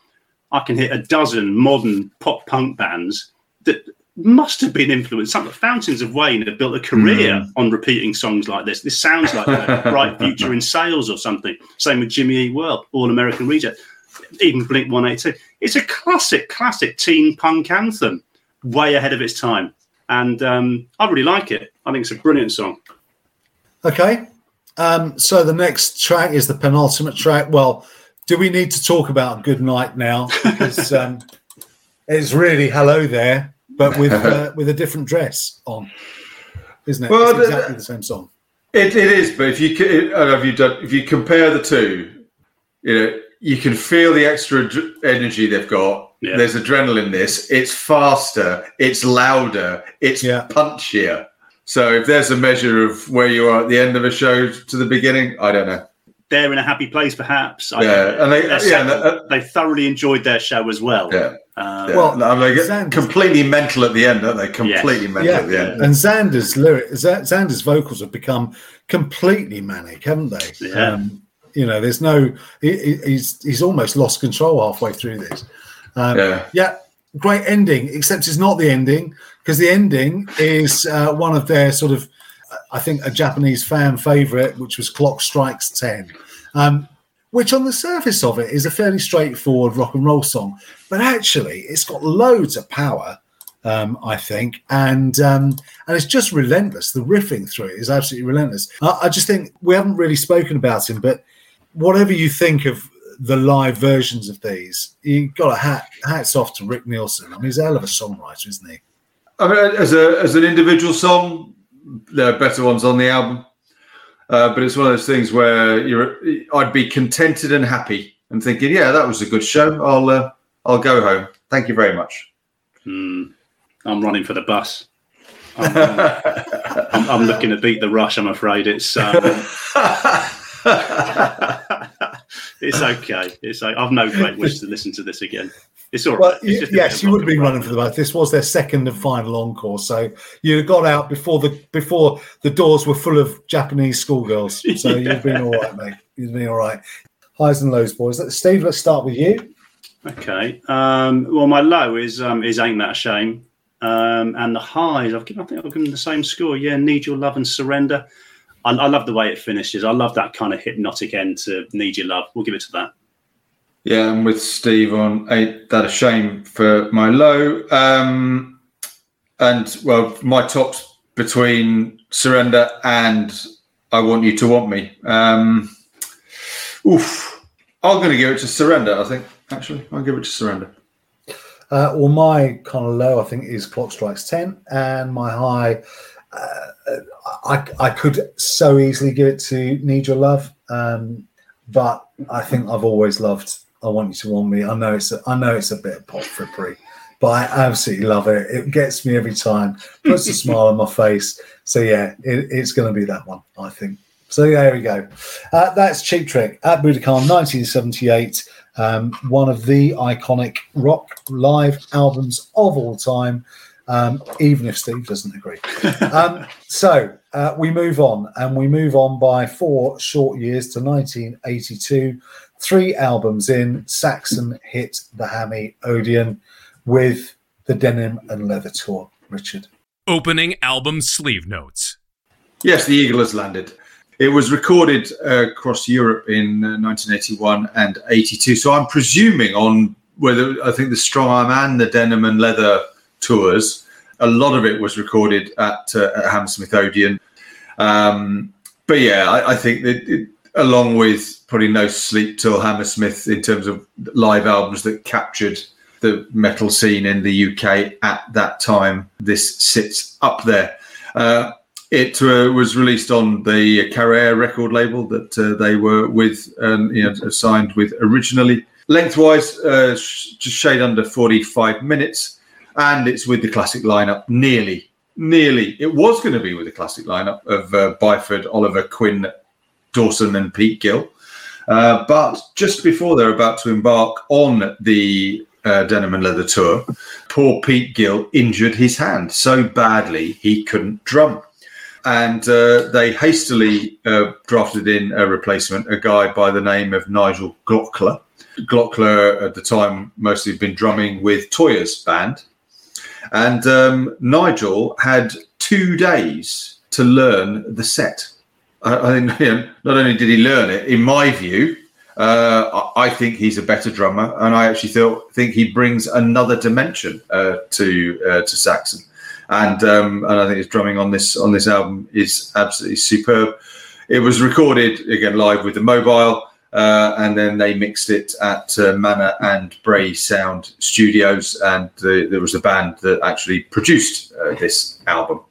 I can hear a dozen modern pop punk bands that must have been influenced. Some of the Fountains of Wayne have built a career on repeating songs like this. This sounds like a bright future in sales or something. Same with Jimmy E. World, All American Reject, even Blink One Eight Two. It's a classic, classic teen punk anthem, way ahead of its time and um, I really like it. I think it's a brilliant song. Okay. Um, so the next track is the penultimate track. Well, do we need to talk about Good Night now? Because um, it's really hello there, but with uh, with a different dress on, isn't it? Well, it's the- exactly the same song. It, it is, but if you c- uh, if you done, if you compare the two, you know you can feel the extra ad- energy they've got. Yeah. There's adrenaline. in This it's faster, it's louder, it's Yeah. punchier. So if there's a measure of where you are at the end of a show to the beginning, I don't know. They're in a happy place, perhaps. Yeah, don't know. and they- yeah, settled. and, uh, they thoroughly enjoyed their show as well. Yeah, Um, yeah. Well, I mean, they get Sanders- completely mental at the end, aren't they? Completely mental Yeah, at the end. and Zander's lyric, Z- Zander's vocals have become completely manic, haven't they? Yeah. Um, you know, there's no, he, he- he's he's almost lost control halfway through this. Um, Yeah. yeah, great ending, except it's not the ending because the ending is uh, one of their sort of, I think, a Japanese fan favorite, which was Clock Strikes 10, um, which on the surface of it is a fairly straightforward rock and roll song, but actually it's got loads of power. Um, I think, and um, and it's just relentless. The riffing through it is absolutely relentless. I, I just think we haven't really spoken about him, but whatever you think of the live versions of these, you got a hat hats off to Rick Nielsen. I mean, he's a hell of a songwriter, isn't he? I mean, as a as an individual song, there are better ones on the album, uh, but it's one of those things where you're. I'd be contented and happy and thinking, yeah, that was a good show. I'll uh, I'll go home. Thank you very much. hmm, I'm running for the bus. I'm, um, I'm, I'm looking to beat the rush. I'm afraid it's um, it's okay. It's like, I've no great wish to listen to this again. It's all right. Well, It's y- just a yes, you would rock be and running for the bus. This was their second and final encore, so you got out before the before the doors were full of Japanese schoolgirls. So you've been all right, mate. You've been all right. Highs and lows, boys. Steve, let's start with you. Okay. Um, well, my low is um, is ain't that a shame, um, and the highs I've given. I think I've given the same score. Yeah, need your love and surrender. I, I love the way it finishes. I love that kind of hypnotic end to need your love. We'll give it to that. Yeah, I'm with Steve on ain't that a shame for my low. Um, and well, my tops between surrender and I want you to want me. Um, oof, I'm going to give it to surrender. I think actually, I'll give it to surrender. Uh, well, my kind of low, I think, is Clock Strikes 10, and my high, uh, I, I could so easily give it to Need Your Love, um, but I think I've always loved "I Want You to Want Me." I know it's a, I know it's a bit of pop frippery, but I absolutely love it. It gets me every time, puts a smile on my face. So yeah, it, it's going to be that one, I think. So there we go. Uh, that's Cheap Trick at Budokan 1978. Um, one of the iconic rock live albums of all time, um, even if Steve doesn't agree. Um, so uh, we move on, and we move on by four short years to 1982. Three albums in, Saxon hit the Hammy Odeon with the Denim and Leather Tour. Richard. Opening album sleeve notes. Yes, the Eagle has landed. It was recorded uh, across Europe in uh, 1981 and 82. So I'm presuming on whether I think the Strong Arm and the Denim and Leather tours, a lot of it was recorded at, uh, at Hammersmith Odeon. Um, but yeah, I, I think that it, along with probably No Sleep Till Hammersmith in terms of live albums that captured the metal scene in the UK at that time. This sits up there. Uh, it uh, was released on the Carrere record label that uh, they were with, um, you know, signed with originally. Lengthwise, uh, just shade under 45 minutes, and it's with the classic lineup nearly. Nearly, it was going to be with the classic lineup of uh, Byford, Oliver Quinn, Dawson, and Pete Gill. Uh, but just before they're about to embark on the uh, Denim and Leather tour, poor Pete Gill injured his hand so badly he couldn't drum. And uh, they hastily uh, drafted in a replacement, a guy by the name of Nigel Glockler. Glockler at the time mostly been drumming with Toyah's band. And um, Nigel had two days to learn the set. I, I think you know, not only did he learn it, in my view, uh, I think he's a better drummer, and I actually thought, think he brings another dimension uh, to uh, to Saxon, and um, and I think his drumming on this on this album is absolutely superb. It was recorded again live with the mobile, uh, and then they mixed it at uh, Manor and Bray Sound Studios, and the, there was a band that actually produced uh, this album.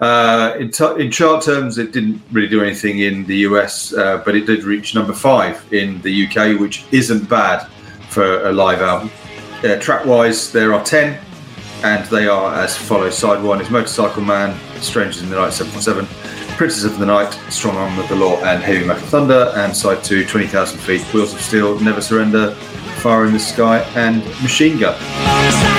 Uh, in, t- in, chart terms, it didn't really do anything in the US, uh, but it did reach number five in the UK, which isn't bad for a live album. Uh, track wise, there are 10, and they are as follows Side one is Motorcycle Man, Strangers in the Night 747, Princess of the Night, Strong Arm of the Law, and Heavy Metal Thunder, and side two, 20,000 Feet, Wheels of Steel, Never Surrender, Fire in the Sky, and Machine Gun.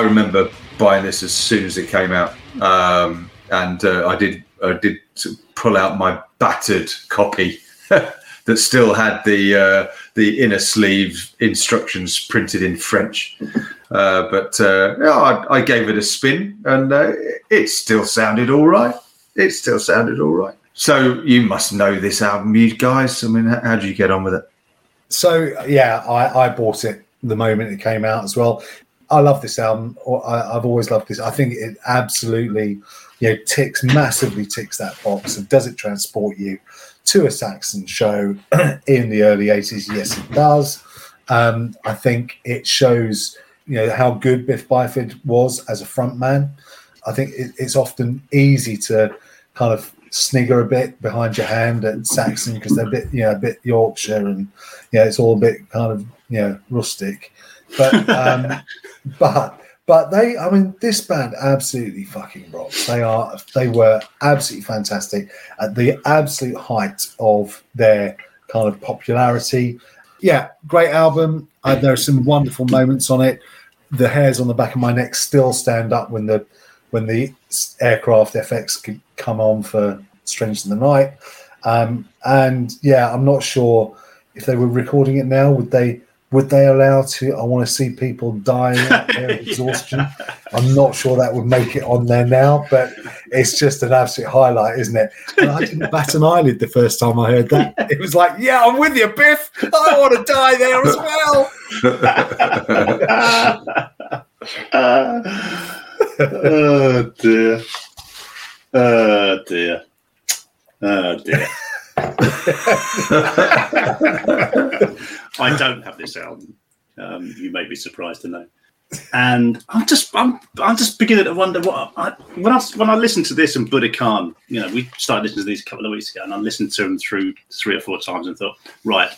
Remember buying this as soon as it came out, um, and uh, I did I did pull out my battered copy that still had the uh, the inner sleeve instructions printed in French. Uh, but uh, I, I, gave it a spin, and uh, it still sounded all right. It still sounded all right. So you must know this album, you guys. I mean, how, did you get on with it? So yeah, I, I bought it the moment it came out as well. I love this album. I, have always loved this. I think it absolutely you know ticks massively ticks that box and does it transport you to a Saxon show in the early 80s? Yes, it does. Um, I think it shows you know how good Biff Byford was as a frontman. I think it, it's often easy to kind of snigger a bit behind your hand at Saxon because they're a bit, you know, a bit Yorkshire and yeah, it's all a bit kind of you know rustic. But um, but but they, I mean, this band absolutely fucking rocks. They are, they were absolutely fantastic at the absolute height of their kind of popularity. Yeah, great album. Uh, there are some wonderful moments on it. The hairs on the back of my neck still stand up when the when the aircraft FX could come on for Strange in the Night. Um, and yeah, I'm not sure if they were recording it now. Would they would they allow to? I want to see people dying of exhaustion. yeah. I'm not sure that would make it on there now, but it's just an absolute highlight, isn't it? And I didn't bat an eyelid the first time I heard that. It was like, yeah, I'm with you, Biff. I want to die there as well. oh dear. Oh dear. Oh dear. I don't have this album. Um, you may be surprised to know. And I'm just, I'm, I'm just beginning to wonder what I, when I when I listened to this and Budokan, you know, we started listening to these a couple of weeks ago, and I listened to them through three or four times and thought, right,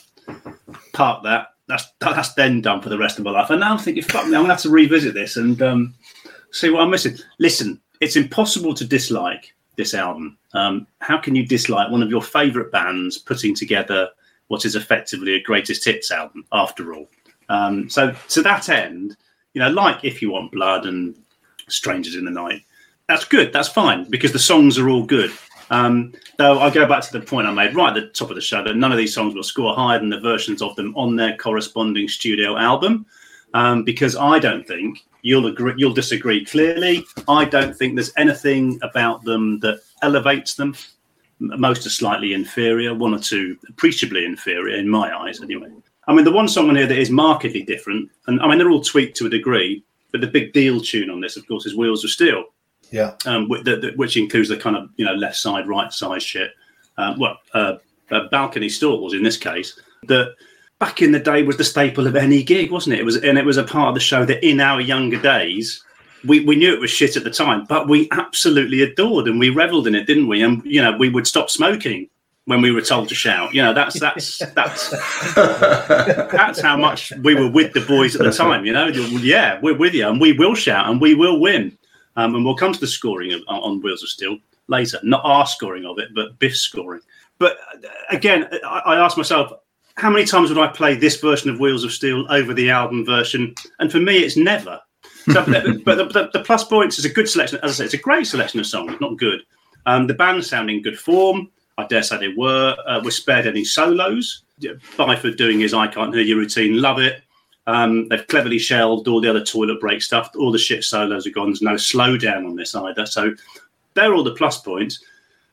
park that. That's that's then done for the rest of my life. And now I'm thinking, fuck me, I'm gonna have to revisit this and um, see what I'm missing. Listen, it's impossible to dislike this album. Um, how can you dislike one of your favourite bands putting together what is effectively a greatest hits album? After all, um, so to that end, you know, like if you want blood and strangers in the night, that's good. That's fine because the songs are all good. Um, though I go back to the point I made right at the top of the show that none of these songs will score higher than the versions of them on their corresponding studio album, um, because I don't think you'll agree you'll disagree clearly. I don't think there's anything about them that elevates them. Most are slightly inferior one or two appreciably inferior in my eyes anyway. I mean the one song on here that is markedly different and i mean they're all tweaked to a degree but the big deal tune on this of course is wheels of steel. Yeah. Um, which, the, which includes the kind of you know left side right side shit. Um, well uh, uh, balcony stalls in this case that back in the day was the staple of any gig, wasn't it? It was, and it was a part of the show that in our younger days, we, we knew it was shit at the time, but we absolutely adored and we reveled in it, didn't we? And you know, we would stop smoking when we were told to shout. You know, that's that's that's that's how much we were with the boys at the time. You know, yeah, we're with you, and we will shout and we will win. Um, and we'll come to the scoring of, on Wheels of Steel later. Not our scoring of it, but Biff's scoring. But uh, again, I, I asked myself, how many times would I play this version of Wheels of Steel over the album version? And for me, it's never. So, but the, the, the, plus points is a good selection. As I say, it's a great selection of songs, not good. Um, the band sound in good form. I dare say they were. Uh, we're spared any solos. Byford doing his I Can't Hear You routine, love it. Um, they've cleverly shelved all the other toilet break stuff. All the shit solos are gone. There's no slowdown on this either. So they're all the plus points.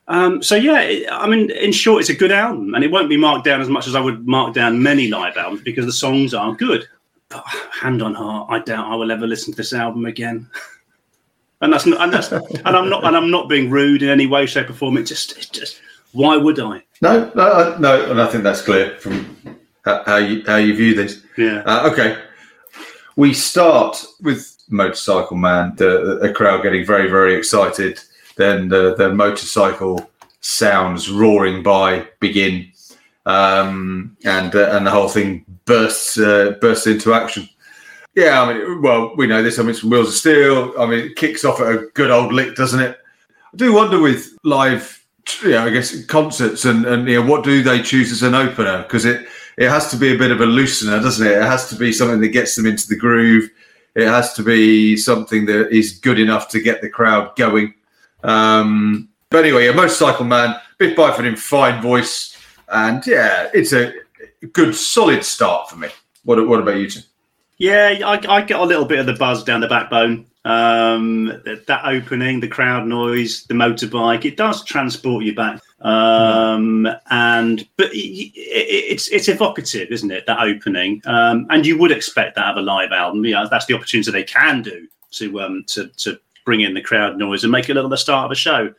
Um, so yeah, it, I mean, in short, it's a good album, and it won't be marked down as much as I would mark down many live albums because the songs are good. But hand on heart, I doubt I will ever listen to this album again. and that's not, and that's, and I'm not, and I'm not being rude in any way, shape, or form. It just, it's just, why would I? No, no, no, and I think that's clear from how you how you view this. Yeah. Uh, okay. We start with Motorcycle Man, the, the crowd getting very, very excited then the, the motorcycle sounds roaring by begin, um, and uh, and the whole thing bursts uh, bursts into action. Yeah, I mean, well, we know this. I mean, it's from Wheels of Steel. I mean, it kicks off at a good old lick, doesn't it? I do wonder with live, know, I guess concerts and and you know, what do they choose as an opener? Because it it has to be a bit of a loosener, doesn't it? It has to be something that gets them into the groove. It has to be something that is good enough to get the crowd going. Um, but anyway, a motorcycle man, Biff Byford in fine voice, and yeah, it's a good solid start for me. What, what about you two? Yeah, I, I, get a little bit of the buzz down the backbone. Um, that, that, opening, the crowd noise, the motorbike, it does transport you back. Um, and but it, it, it's it's evocative, isn't it? That opening, um, and you would expect that of a live album. Yeah, that's the opportunity they can do to um to to bring in the crowd noise and make it look like the start of a show.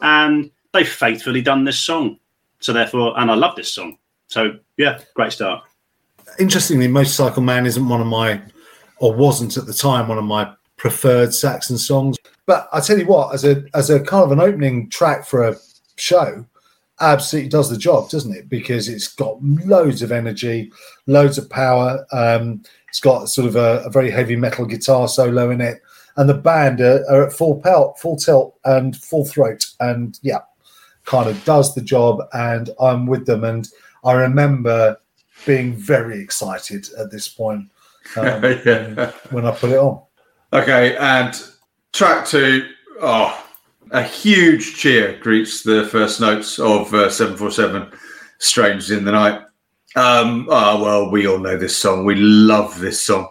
And they've faithfully done this song. So therefore, and I love this song. So yeah, great start. Interestingly, Motorcycle Man isn't one of my, or wasn't at the time, one of my preferred Saxon songs. But I tell you what, as a as a kind of an opening track for a show, absolutely does the job, doesn't it? Because it's got loads of energy, loads of power. Um, it's got sort of a, a, very heavy metal guitar solo in it, and the band are, are at full pelt, full tilt, and full throat, and yeah, kind of does the job. And I'm with them, and I remember being very excited at this point um, yeah. when I put it on. Okay, and track two, oh, a huge cheer greets the first notes of uh, 747 Strangers in the Night. Um, oh, well, we all know this song. We love this song.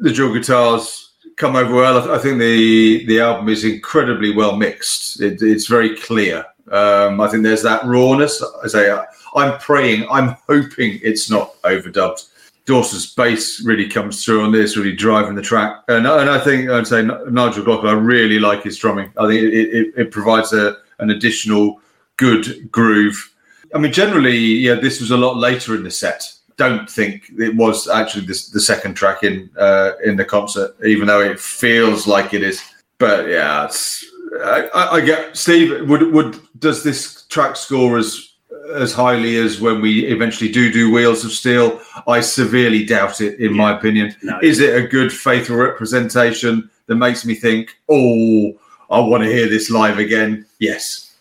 The dual guitars come over well. I think the the album is incredibly well mixed. It, it's very clear. Um, I think there's that rawness. I say, I'm praying, I'm hoping it's not overdubbed. Dawson's bass really comes through on this, really driving the track. And, and I think I'd say Nigel Glockler, I really like his drumming. I think it, it, it provides a, an additional good groove. I mean, generally, yeah, this was a lot later in the set. Don't think it was actually this, the second track in uh, in the concert, even though it feels like it is. But yeah, I, I, get Steve. Would would does this track score as as highly as when we eventually do do Wheels of Steel. I severely doubt it, in yeah. my opinion. No, Is it a good, faithful representation that makes me think, oh, I want to hear this live again? Yes.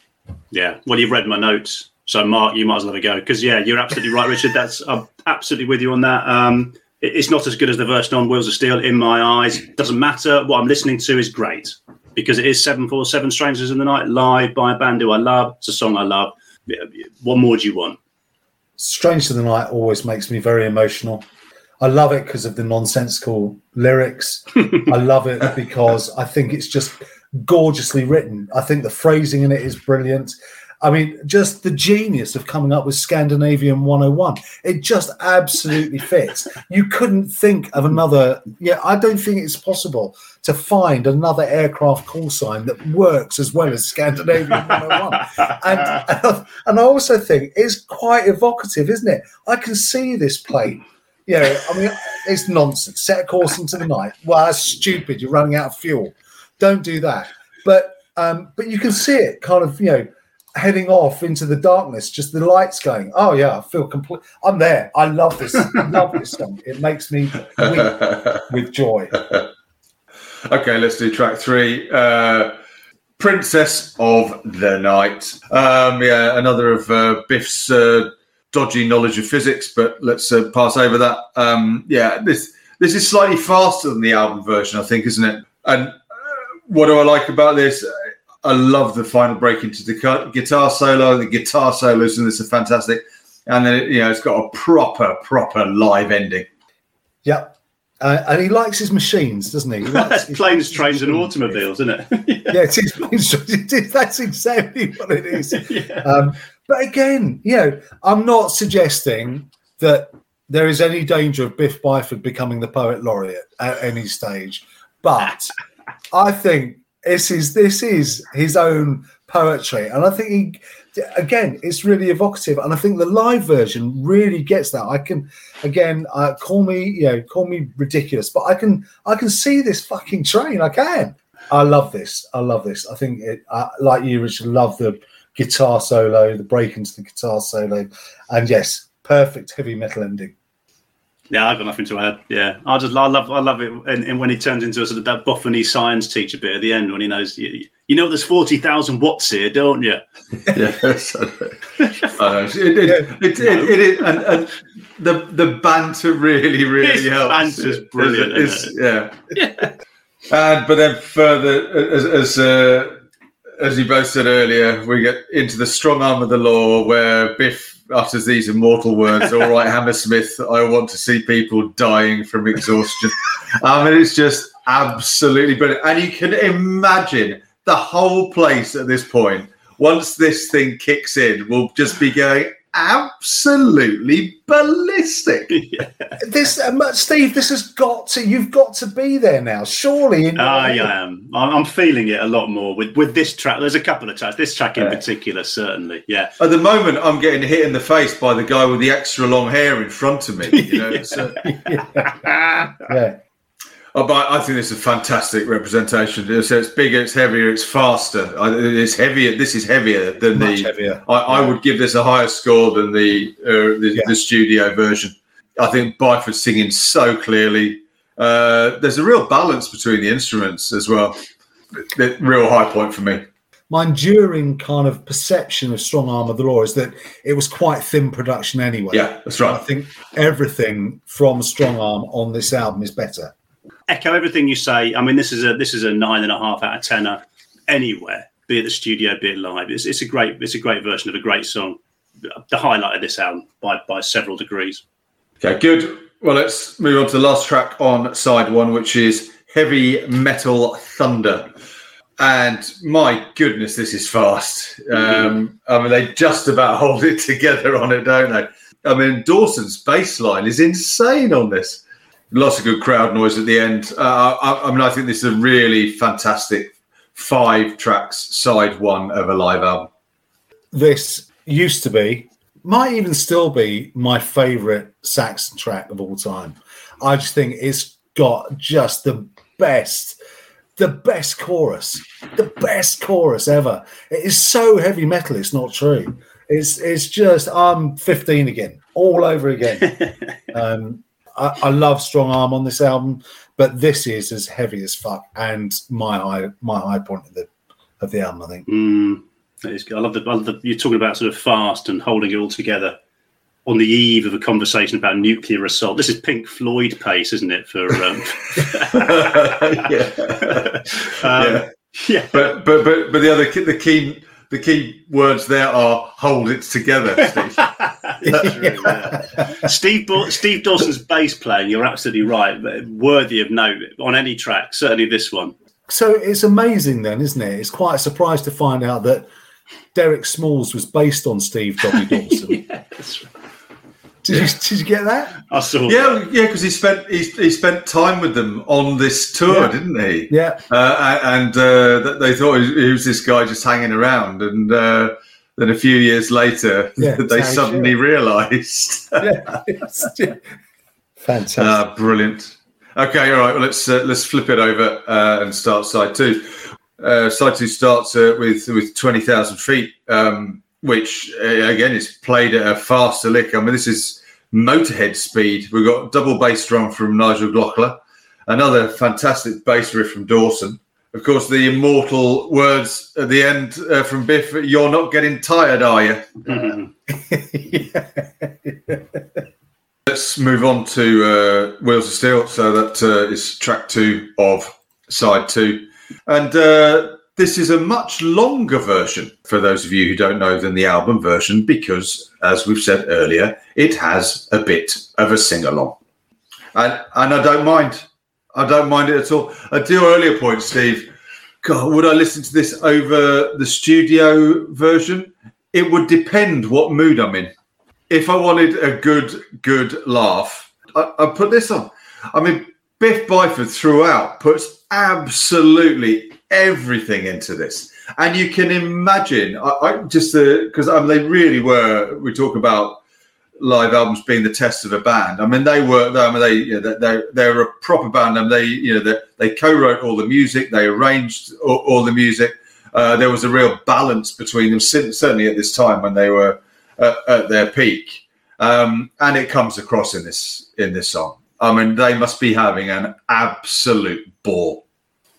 Yeah. Well, you've read my notes. So, Mark, you might as well have a go. Because, yeah, you're absolutely right, Richard. That's I'm absolutely with you on that. Um, it's not as good as the version on Wheels of Steel in my eyes. Doesn't matter. What I'm listening to is great because it is 747 Strangers in the Night live by a band who I love. It's a song I love what more do you want? Strangers in the Night always makes me very emotional. I love it because of the nonsensical lyrics. I love it because I think it's just gorgeously written. I think the phrasing in it is brilliant. I mean, just the genius of coming up with Scandinavian 101. It just absolutely fits. You couldn't think of another. Yeah, I don't think it's possible to find another aircraft call sign that works as well as Scandinavian 101. and, and I also think it's quite evocative, isn't it? I can see this plane. Yeah, I mean, it's nonsense. Set a course into the night. Well, that's stupid. You're running out of fuel. Don't do that. But um, but you can see it kind of, you know, heading off into the darkness, just the lights going. Oh yeah, I feel complete. I'm there. I love this. I love this song. It makes me weep with joy. Okay, let's do track three. Uh, Princess of the Night. Um, yeah, another of uh, Biff's uh, dodgy knowledge of physics, but let's uh, pass over that. Um, yeah, this this is slightly faster than the album version, I think, isn't it? And uh, what do I like about this? I love the final break into the guitar solo. The guitar solos in this are fantastic, and then it, you know it's got a proper, proper live ending. Yep. Uh, and he likes his machines, doesn't he? he planes, trains, and automobiles, isn't it? yeah, it is planes, trains. That's exactly what it is. yeah. um, but again, you know, I'm not suggesting that there is any danger of Biff Byford becoming the poet laureate at any stage, but I think this is this is his own poetry, and I think he again it's really evocative, and I think the live version really gets that. I can again uh, call me you know call me ridiculous, but I can I can see this fucking train. I can. I love this. I love this. I think it uh, like you, Richard, love the guitar solo, the break into the guitar solo, and yes, perfect heavy metal ending. Yeah, I've got nothing to add. Yeah, I just I love I love it, and, and when he turns into a sort of that boffiny science teacher bit at the end when he knows you, you know there's forty thousand watts here, don't you? yes, it, it, it, it, and, and the the banter really really His helps. Banter's brilliant. It's, it's, yeah. yeah. And but then further as as uh, as you both said earlier, we get into the strong arm of the law where Biff utters these immortal words. All right, Hammersmith, I want to see people dying from exhaustion. Um, I mean, it's just absolutely brilliant. And you can imagine the whole place at this point, once this thing kicks in, will just be going absolutely ballistic. This, um, Steve, this has got to. You've got to be there now, surely. in- I am. I'm I'm feeling it a lot more with, with this track. There's a couple of tracks. This track in Yeah. particular, certainly. Yeah. At the moment, I'm getting hit in the face by the guy with the extra long hair in front of me. You know, so, yeah. Oh, but I think this is a fantastic representation. So it's bigger, it's heavier, it's faster. It's heavier. This is heavier than Much the. heavier. I, I would give this a higher score than the uh, the, Yeah. the studio version. I think Byford's singing so clearly. Uh, there's a real balance between the instruments as well. The real high point for me. My enduring kind of perception of Strong Arm of the Law is that it was quite thin production anyway. Yeah, that's right. I think everything from Strong Arm on this album is better. Echo everything you say. I mean, this is a this is a nine and a half out of ten anywhere, be it the studio, be it live. It's, it's a great it's a great version of a great song. The highlight of this album by by several degrees. Okay, good. Well, let's move on to the last track on side one, which is Heavy Metal Thunder. And my goodness, this is fast. Um, I mean, they just about hold it together on it, don't they? I mean, Dawson's bass line is insane on this. Lots of good crowd noise at the end. Uh, I, I mean, I think this is a really fantastic five tracks side one of a live album. This used to be, might even still be, my favorite Saxon track of all time. I just think it's got just the best, the best chorus, the best chorus ever. It is so heavy metal. It's not true. It's it's just I'm 15 again, all over again. um, I, I love Strong Arm on this album, but this is as heavy as fuck and my high my high point of the of the album. I think. Mm, that is good. I love the, I love the you're talking about sort of fast and holding it all together on the eve of a conversation about nuclear assault. This is Pink Floyd pace, isn't it? For um, yeah. um, yeah. yeah. But but but but the other the key the key words there are hold it together. Steve. That's true, yeah. Steve Steve Dawson's bass playing, you're absolutely right, worthy of note on any track, certainly this one. So it's amazing, then, isn't it? It's quite a surprise to find out that Derek Smalls was based on Steve W. Dawson. That's right. Did, you, did you get that? I saw. yeah, yeah, because he spent he, he spent time with them on this tour, Yeah. didn't he? Yeah. Uh, and uh, they thought he he was this guy just hanging around, and uh, then a few years later, Yeah, they Harry suddenly realised. yeah. Fantastic. Ah, brilliant. Okay, all right. Well, let's uh, let's flip it over uh, and start side two. Uh, side two starts uh, with with twenty thousand feet, um, which uh, again is played at a faster lick. I mean, this is Motorhead speed. We've got double bass drum from Nigel Glockler, another fantastic bass riff from Dawson. Of course, the immortal words at the end uh, from Biff: "You're not getting tired, are you?" Mhm. Let's move on to uh, Wheels of Steel. So that uh, is track two of side two. And uh, this is a much longer version, for those of you who don't know, than the album version, because, as we've said earlier, it has a bit of a sing along. And, and I don't mind. I don't mind it at all. To your earlier point, Steve, God, would I listen to this over the studio version? It would depend what mood I'm in if I wanted a good, good laugh, I, I put this on. I mean, Biff Byford throughout puts absolutely everything into this, and you can imagine. I, I just because I mean, they really were. We talk about live albums being the test of a band. I mean, they were. I mean, they you know, they they were a proper band, and they you know they, they co-wrote all the music, they arranged all, all the music. Uh, there was a real balance between them, certainly at this time when they were at, at their peak, um, and it comes across in this in this song. I mean, they must be having an absolute ball.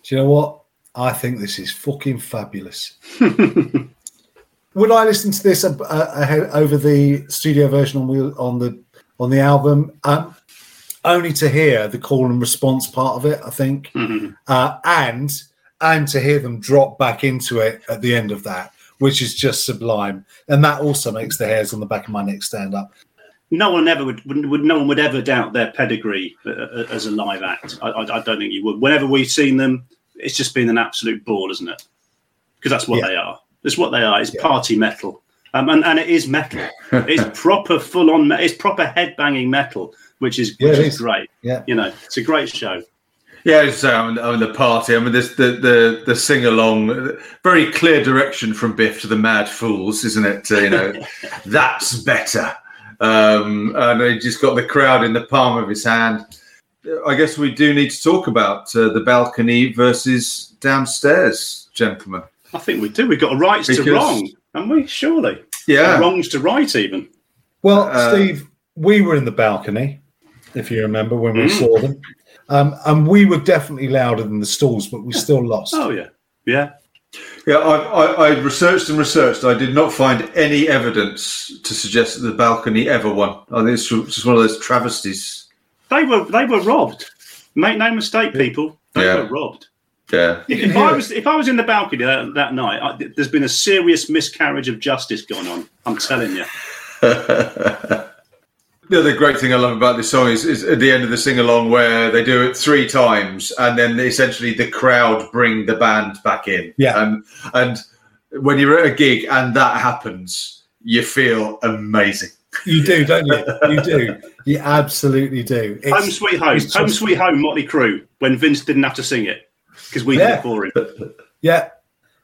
Do you know what? I think this is fucking fabulous. Would I listen to this uh, uh, over the studio version on on the on the album? Um, only to hear the call and response part of it, I think, Mhm. uh, and and to hear them drop back into it at the end of that, which is just sublime, and that also makes the hairs on the back of my neck stand up. No one ever would, would, would. No one would ever doubt their pedigree uh, uh, as a live act. I, I, I don't think you would. Whenever we've seen them, it's just been an absolute ball, isn't it? Because that's what Yeah. they are. It's what they are. It's Yeah. party metal. um, and and it is metal. it's proper full on. It's proper head banging metal, which is Yeah, which it is is. great. Yeah. You know, it's a great show. Yeah, it's um, I mean, the party. I mean, this the the the sing along. Very clear direction from Biff to the Mad Fools, isn't it? Uh, you know, that's better. Um, and he just got the crowd in the palm of his hand. I guess we do need to talk about uh, the balcony versus downstairs, gentlemen. I think we do. We've got a rights Because- to wrong, haven't we? Surely. Yeah, Wrongs to right, even. Well, Uh, Steve, we were in the balcony, if you remember when we Mm. saw them, um, and we were definitely louder than the stalls, but we still lost. Oh yeah, yeah. yeah. I, I, I researched and researched. I did not find any evidence to suggest that the balcony ever won. I think it's just one of those travesties. They were they were robbed. Make no mistake, people. They Yeah. were robbed. Yeah. You can If hear I was if I was in the balcony that, that night, I, there's been a serious miscarriage of justice going on. I'm telling you. The other great thing I love about this song is, is at the end of the sing along where they do it three times and then essentially the crowd bring the band back in. Yeah. And and when you're at a gig and that happens, you feel amazing. You do, don't you? You do. You absolutely do. It's- Home Sweet Home, it's Home just- Sweet Home, Motley Crue. When Vince didn't have to sing it because we did Yeah. it for him. Yeah,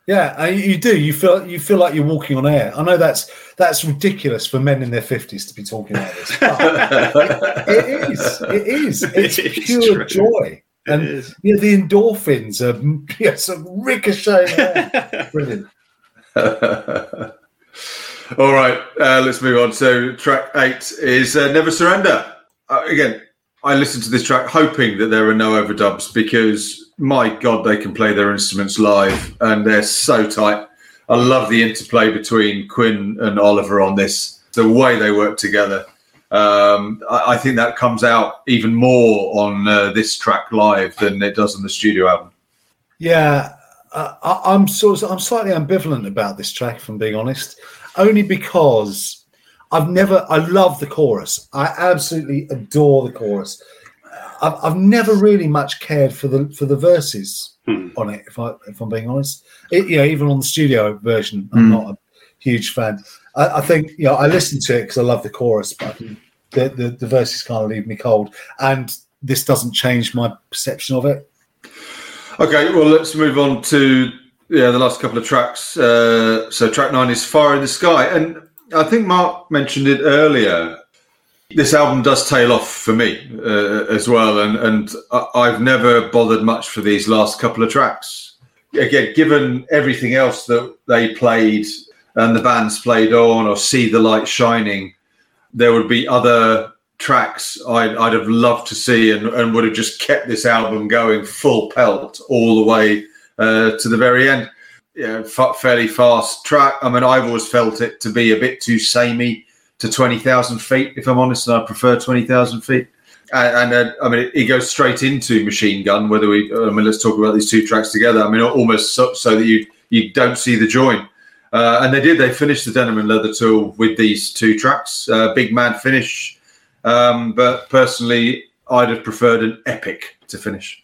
yeah, and you you do. You feel you feel like you're walking on air. I know that's that's ridiculous for men in their fifties to be talking like this. but it is. It is. It's It is pure true. joy, and It yeah, the endorphins are yes, are ricocheting. Brilliant. All right, uh, let's move on. So track eight is uh, Never Surrender. Uh, again, I listened to this track hoping that there are no overdubs because my God, they can play their instruments live and they're so tight. I love the interplay between Quinn and Oliver on this, the way they work together. Um, I, I think that comes out even more on uh, this track live than it does on the studio album. Yeah, uh, I, I'm sort of, I'm slightly ambivalent about this track, if I'm being honest, only because I've never. I love the chorus. I absolutely adore the chorus. I've, I've never really much cared for the for the verses Hmm. on it. If I if I'm being honest, it, you know, even on the studio version, I'm Hmm. not a huge fan. I, I think you know I listen to it because I love the chorus, but I the, the the verses kind of leave me cold, and this doesn't change my perception of it. Okay, well, let's move on to yeah the last couple of tracks. Uh, so track nine is "Fire in the Sky," and I think Mark mentioned it earlier. This album does tail off for me uh, as well, and and I've never bothered much for these last couple of tracks. Again, given everything else that they played and the bands played on, or "See the Light Shining," there would be other tracks I'd, I'd have loved to see and, and would have just kept this album going full pelt all the way uh, to the very end. Yeah, fa- fairly fast track. I mean, I've always felt it to be a bit too samey to 20,000 feet, if I'm honest, and I prefer 20,000 feet. And, and uh, I mean, it, it goes straight into Machine Gun. Whether we, I mean, let's talk about these two tracks together. I mean, almost so, so that you you don't see the join. Uh, and they did. They finished the Denim and Leather tour with these two tracks. Uh, big man finish. Um, but personally, I'd have preferred an epic to finish.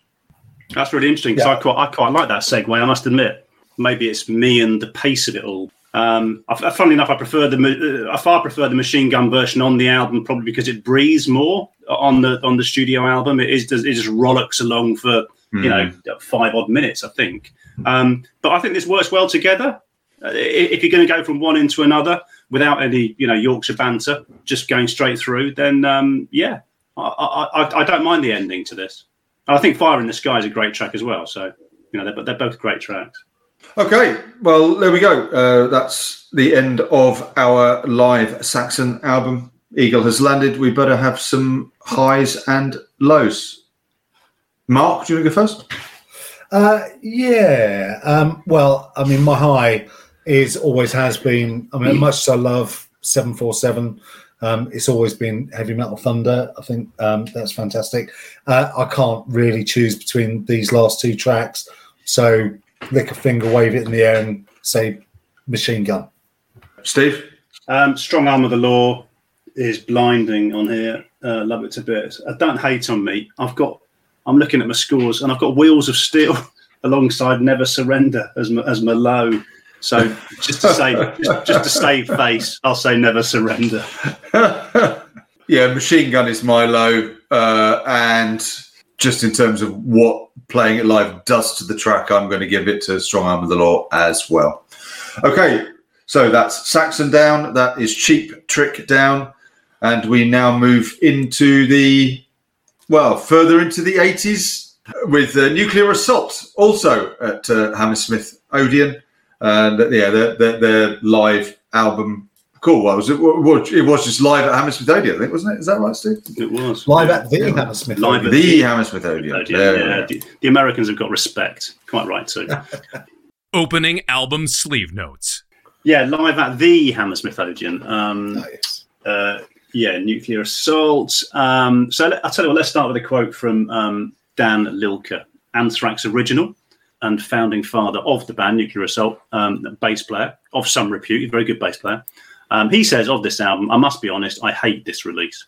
That's really interesting because Yeah. I quite I quite like that segue. I must admit, maybe it's me and the pace of it all. Um, I, funnily enough, I prefer the uh, I far prefer the machine gun version on the album, probably because it breathes more on the on the studio album. It is it just rollicks along for you know five odd minutes, I think. Um, but I think this works well together. Uh, if you're going to go from one into another without any you know Yorkshire banter, just going straight through, then um, yeah, I, I, I, I don't mind the ending to this. And I think Fire in the Sky is a great track as well. So, you know, they're, they're both great tracks. Okay, well, there we go. Uh, that's the end of our live Saxon album. Eagle has landed. We better have some highs and lows. Mark, do you want to go first? Uh, yeah. Um, well, I mean, my high is always has been. I mean, much as I love seven four seven, um, it's always been heavy metal thunder. I think um, that's fantastic. Uh, I can't really choose between these last two tracks, so lick a finger, wave it in the air, and say machine gun. Steve? Um, Strong Arm of the Law is blinding on here. Uh, love it to bits. I don't hate on me. I've got. I'm looking at my scores, and I've got Wheels of Steel alongside Never Surrender as my, as my low. So just to say, just, just to save face, I'll say never surrender. yeah, Machine Gun is my low, uh, and just in terms of what playing it live does to the track, I'm going to give it to Strong Arm of the Law as well. Okay, so that's Saxon down, that is Cheap Trick down, and we now move into the well, further into the 80s with uh, Nuclear Assault, also at uh, Hammersmith Odeon. And yeah, their, their, their live album. Cool. Well, was it? It was just live at Hammersmith Odeon, I think, wasn't it? Is that right, Steve? It was live at the yeah. Hammersmith. Live at the Hammersmith Odeon. Odeon yeah, the, the Americans have got respect. Quite right too. Opening album sleeve notes. Yeah, live at the Hammersmith Odeon. Um, nice. Uh, yeah, nuclear assault. Um, so I'll tell you what, let's start with a quote from um, Dan Lilker, Anthrax original and founding father of the band Nuclear Assault, um, bass player of some repute, very good bass player. Um, he says of this album, I must be honest, I hate this release.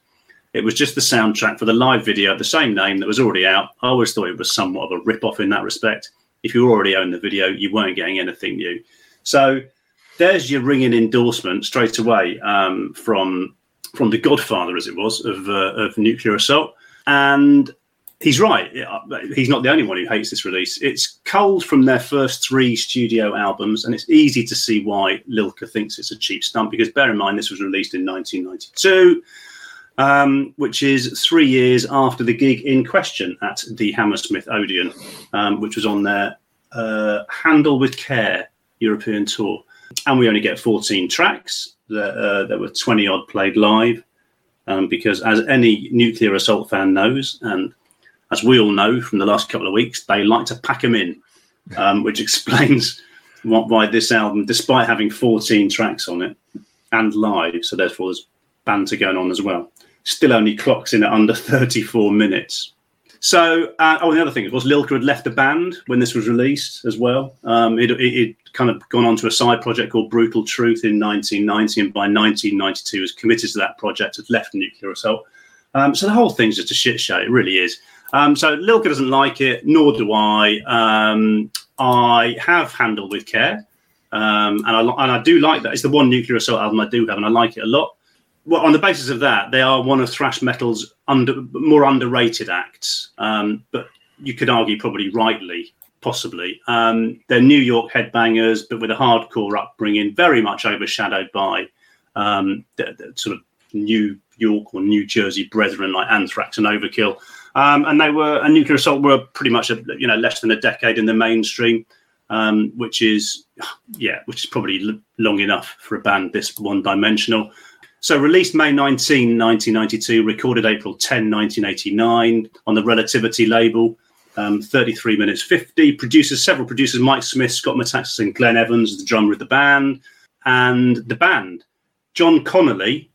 It was just the soundtrack for the live video of the same name that was already out. I always thought it was somewhat of a rip off in that respect. If you already owned the video, you weren't getting anything new. So there's your ringing endorsement straight away um, from from the godfather, as it was, of, uh, of nuclear assault. And he's right. He's not the only one who hates this release. It's culled from their first three studio albums, and it's easy to see why Lilker thinks it's a cheap stunt because bear in mind, this was released in 1992. Um, which is three years after the gig in question at the Hammersmith Odeon, um, which was on their uh, Handle with Care European tour. And we only get 14 tracks that, uh, that were 20 odd played live. Um, because as any nuclear assault fan knows, and as we all know from the last couple of weeks, they like to pack them in, um, which explains what, why this album, despite having 14 tracks on it and live, so therefore there's banter going on as well, still only clocks in at under 34 minutes. So, uh, oh, the other thing was Lilker had left the band when this was released as well. Um, it, it, kind of gone on to a side project called Brutal Truth in 1990, and by 1992 was committed to that project, had left Nuclear Assault. Um, so the whole thing's just a shit show. It really is. Um, so Lilker doesn't like it, nor do I. Um, I have handled with care, um, and I and I do like that. It's the one Nuclear Assault album I do have, and I like it a lot well, on the basis of that, they are one of thrash metal's under, more underrated acts. Um, but you could argue, probably rightly, possibly. Um, they're New York headbangers, but with a hardcore upbringing, very much overshadowed by um, the, the sort of New York or New Jersey brethren like Anthrax and Overkill. Um, and they were, and Nuclear Assault were pretty much, a, you know, less than a decade in the mainstream. Um, which is, yeah, which is probably long enough for a band this one-dimensional. So, released May 19, 1992, recorded April 10, 1989 on the Relativity label. Um, 33 minutes 50. Producers, several producers, Mike Smith, Scott Metaxas, and Glenn Evans, the drummer of the band. And the band, John Connolly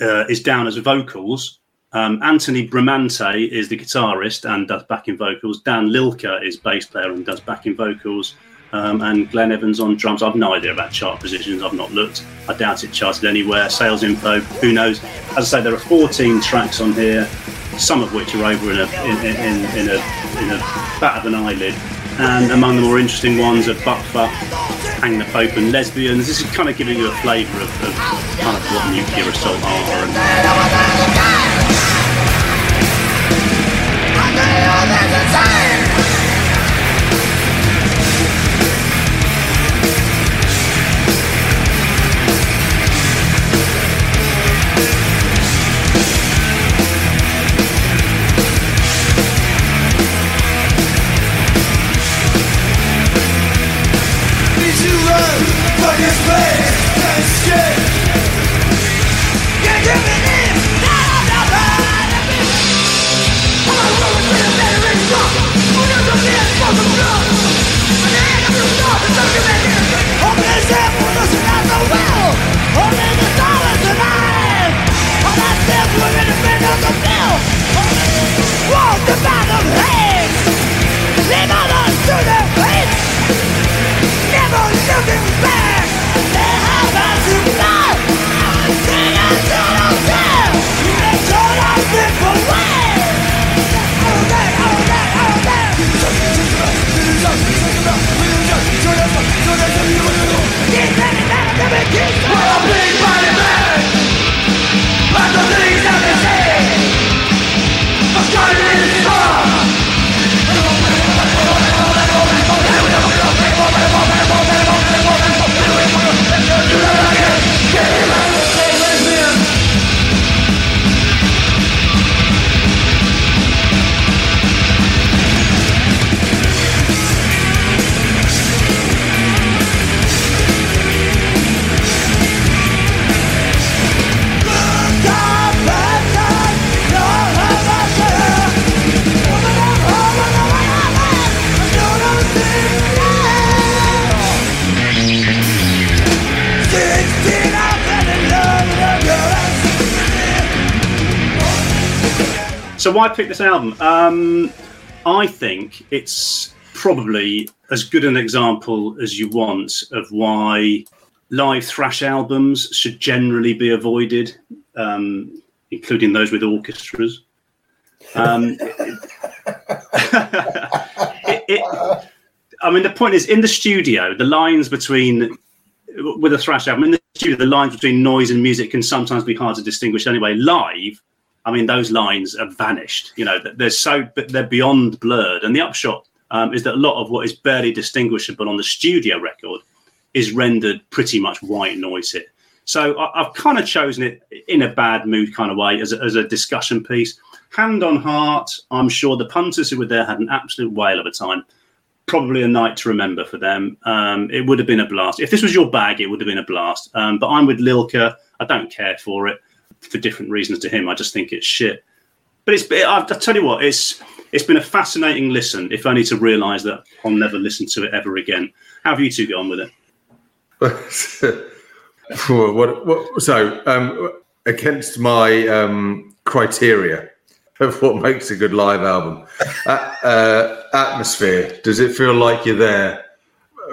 uh, is down as vocals. Um, Anthony Bramante is the guitarist and does backing vocals. Dan Lilker is bass player and does backing vocals um, and Glenn Evans on drums. I've no idea about chart positions. I've not looked. I doubt it charted anywhere. Sales info, who knows? As I say, there are 14 tracks on here, some of which are over in a in, in, in a in a bat of an eyelid. And among the more interesting ones are Butt Fuck, Hang the Pope, and Lesbians. This is kind of giving you a flavour of, of kind of what nuclear assault are. And, why pick this album? Um, I think it's probably as good an example as you want of why live thrash albums should generally be avoided, um, including those with orchestras. Um, it, it, I mean, the point is, in the studio, the lines between with a thrash album in the studio, the lines between noise and music can sometimes be hard to distinguish. Anyway, live, I mean, those lines have vanished. You know, they're so they're beyond blurred. And the upshot um, is that a lot of what is barely distinguishable on the studio record is rendered pretty much white noise here. So I, have kind of chosen it in a bad mood kind of way as a, as a discussion piece. Hand on heart, I'm sure the punters who were there had an absolute whale of a time. Probably a night to remember for them. Um, it would have been a blast. If this was your bag, it would have been a blast. Um, but I'm with Lilker. I don't care for it for different reasons to him. I just think it's shit. But it's. I, I tell you what, it's it's been a fascinating listen. If only to realise that I'll never listen to it ever again. How have you two got on with it? what, what, so, um, against my um, criteria of what makes a good live album, uh, uh, atmosphere. Does it feel like you're there?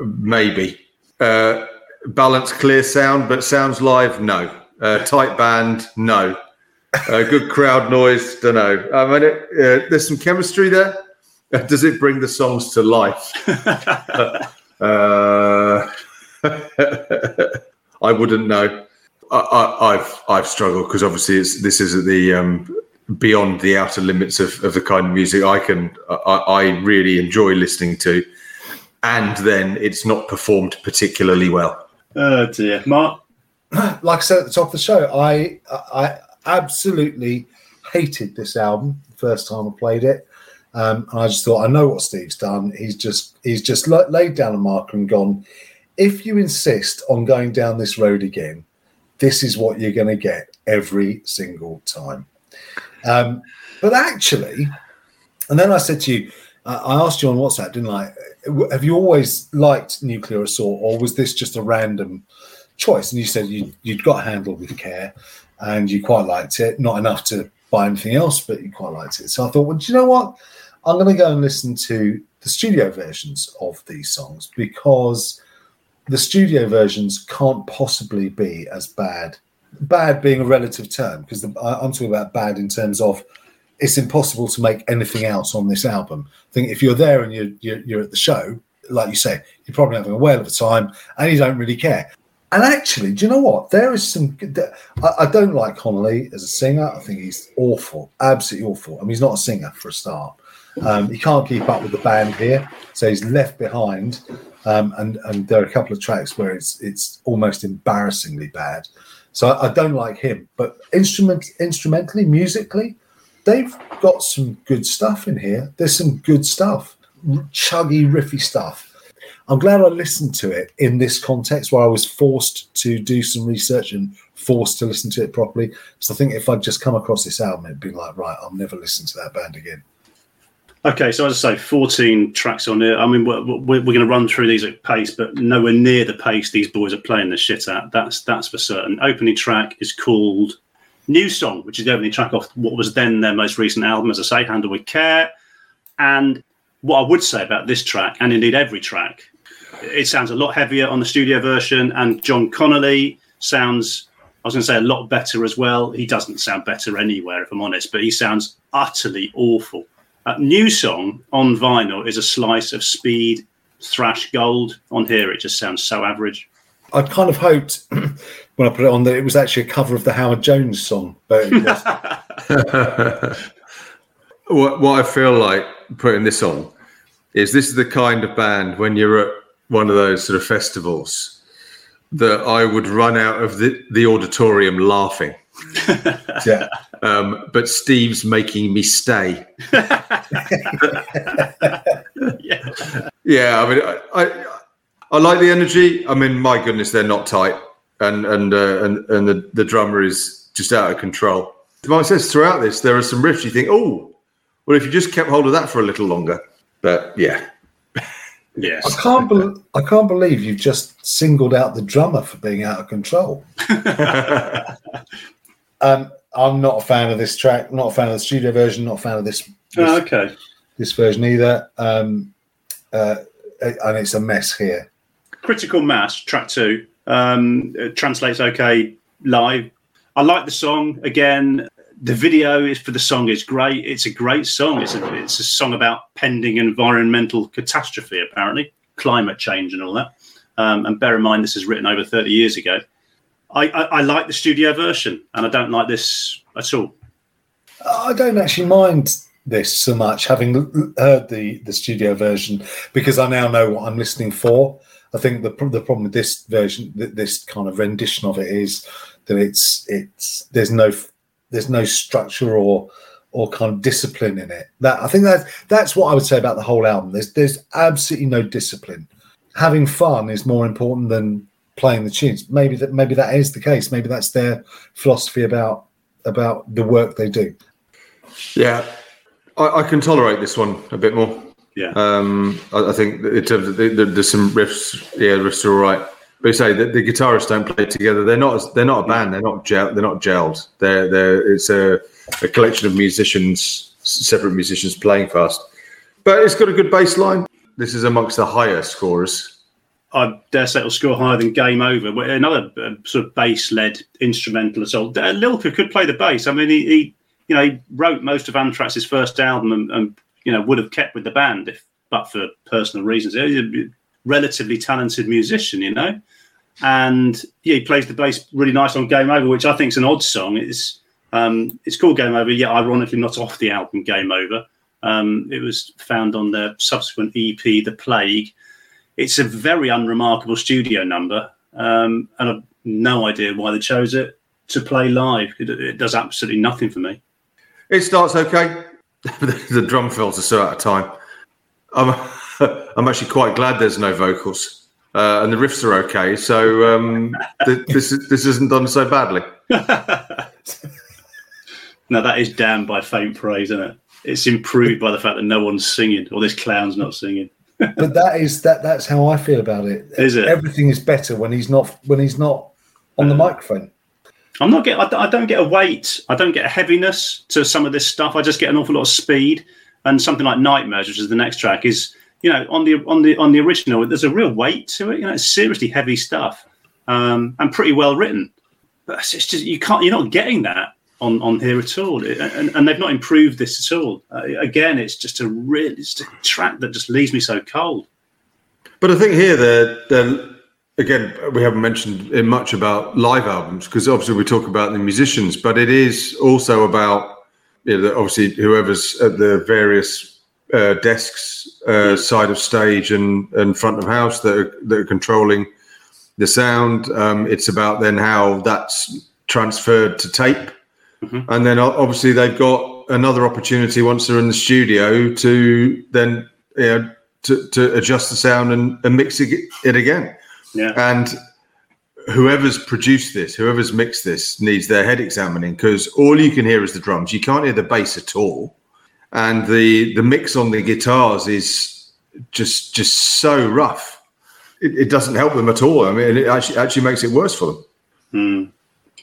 Maybe. Uh, balance, clear sound, but sounds live? No. Uh, tight band? No. Uh, good crowd noise? Don't know. I mean, it, uh, there's some chemistry there. Does it bring the songs to life? uh, I wouldn't know. I, have I've struggled because obviously it's this is the um, beyond the outer limits of, of the kind of music I can I, I really enjoy listening to, and then it's not performed particularly well. Oh dear, Mark. Like I said at the top of the show, I I absolutely hated this album the first time I played it. Um, and I just thought, I know what Steve's done. He's just he's just laid down a marker and gone if you insist on going down this road again, this is what you're going to get every single time. Um, but actually, and then I said to you, uh, I asked you on WhatsApp, didn't I? Have you always liked Nuclear Assault, or was this just a random choice? And you said you, you'd got handled with care, and you quite liked it. Not enough to buy anything else, but you quite liked it. So I thought, well, do you know what? I'm going to go and listen to the studio versions of these songs because the studio versions can't possibly be as bad. Bad being a relative term because I'm talking about bad in terms of it's impossible to make anything else on this album. I think if you're there and you're, you're, you're at the show, like you say, you're probably having a whale of a time and you don't really care. And actually, do you know what? There is some. I, I don't like Connolly as a singer. I think he's awful, absolutely awful. I mean, he's not a singer for a start. Um, he can't keep up with the band here, so he's left behind. Um, and and there are a couple of tracks where it's it's almost embarrassingly bad. So I, I don't like him. But instrument instrumentally, musically, they've got some good stuff in here. There's some good stuff, chuggy, riffy stuff. I'm glad I listened to it in this context where I was forced to do some research and forced to listen to it properly. So I think if I'd just come across this album, it'd be like, right, I'll never listen to that band again. Okay, so as I say, 14 tracks on here. I mean, we're, we're, we're going to run through these at pace, but nowhere near the pace these boys are playing the shit at. That's that's for certain. Opening track is called New Song, which is the opening track off what was then their most recent album, as I say, Handle with Care. And what I would say about this track, and indeed every track, it sounds a lot heavier on the studio version, and John Connolly sounds, I was going to say, a lot better as well. He doesn't sound better anywhere, if I'm honest, but he sounds utterly awful uh, new song on vinyl is a slice of speed thrash gold. On here, it just sounds so average. I kind of hoped when I put it on that it was actually a cover of the Howard Jones song, but what, what I feel like putting this on is this is the kind of band when you're at one of those sort of festivals that I would run out of the, the auditorium laughing. yeah. Um, but Steve's making me stay. yeah. yeah, I mean, I, I, I like the energy. I mean, my goodness, they're not tight, and and uh, and and the, the drummer is just out of control. Mike says throughout this, there are some riffs you think, oh, well, if you just kept hold of that for a little longer, but yeah. Yes. I can't be- I can't believe you've just singled out the drummer for being out of control. um, I'm not a fan of this track. Not a fan of the studio version. Not a fan of this. this Oh, okay. this version either. Um, uh, and it's a mess here. Critical Mass, track two, um, translates okay live. I like the song. Again, the video is for the song is great. It's a great song. It's a, it's a song about pending environmental catastrophe, apparently, climate change and all that. Um, and bear in mind, this is written over 30 years ago. I, I, I like the studio version, and I don't like this at all. I don't actually mind this so much, having heard the the studio version, because I now know what I'm listening for. I think the the problem with this version, th- this kind of rendition of it, is that it's it's there's no there's no structure or or kind of discipline in it. That I think that that's what I would say about the whole album. There's there's absolutely no discipline. Having fun is more important than playing the tunes. Maybe that maybe that is the case. Maybe that's their philosophy about about the work they do. Yeah, I, I can tolerate this one a bit more. Yeah. Um, I, I think in terms of the, the, there's some riffs. Yeah, the riffs are all right. But you say the guitarists don't play together. They're not. They're not a band. They're not gel. They're not gelled. They're. They're. It's a, a collection of musicians, separate musicians playing fast. But it's got a good bass line. This is amongst the higher scorers. I dare say it'll score higher than Game Over. Another uh, sort of bass-led instrumental assault. Uh, Lilker could play the bass. I mean, he, he you know he wrote most of Anthrax's first album and, and you know would have kept with the band if but for personal reasons. Relatively talented musician, you know, and yeah, he plays the bass really nice on Game Over, which I think is an odd song. It's um, it's called Game Over, yet ironically not off the album Game Over. Um, it was found on their subsequent EP, The Plague. It's a very unremarkable studio number, um, and I've no idea why they chose it to play live. It, it does absolutely nothing for me. It starts okay. the drum fills are so out of time. I'm, I'm actually quite glad there's no vocals, uh, and the riffs are okay. So um, th- this is, this isn't done so badly. Now that is damned by faint praise, isn't it? It's improved by the fact that no one's singing or this clown's not singing. but that is that that's how I feel about it. Is it? Everything is better when he's not when he's not on the microphone. I'm not get. I, don't get a weight. I don't get a heaviness to some of this stuff. I just get an awful lot of speed. And something like Nightmares, which is the next track, is you know on the on the on the original. There's a real weight to it. You know, it's seriously heavy stuff um, and pretty well written. But it's just you can't. You're not getting that on on here at all. It- and, and they've not improved this at all. Uh, again, it's just a real. It's just a track that just leaves me so cold. But I think here they're, they're again we haven't mentioned much about live albums because obviously we talk about the musicians, but it is also about you know, the- obviously whoever's at the various uh, desks uh, side of stage and, and front of house that are, that are controlling the sound. Um, it's about then how that's transferred to tape, Mhm. and then obviously they've got another opportunity once they're in the studio to then you know, to, to adjust the sound and, and mix it, it again. Yeah. And whoever's produced this, whoever's mixed this, needs their head examining because all you can hear is the drums. You can't hear the bass at all, and the the mix on the guitars is just just so rough. It, it doesn't help them at all. I mean, it actually actually makes it worse for them. Hmm.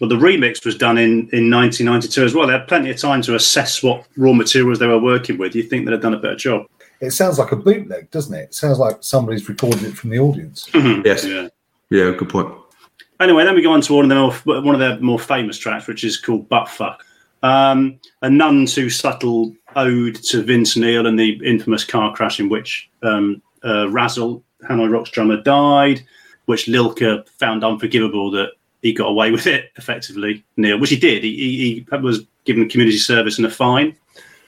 Well, the remix was done in, in 1992 as well. They had plenty of time to assess what raw materials they were working with. You think they'd have done a better job? It sounds like a bootleg, doesn't it? It sounds like somebody's recorded it from the audience. Yes. Yeah. Yeah, good point. Anyway, then we go on to one of their more, one of their more famous tracks, which is called "Butt Fuck," um, a none too subtle ode to Vince Neil and the infamous car crash in which um, uh, Razzle, Hanoi Rocks drummer, died, which Lilker found unforgivable that he got away with it effectively. Neil, which he did. He, he, he was given community service and a fine.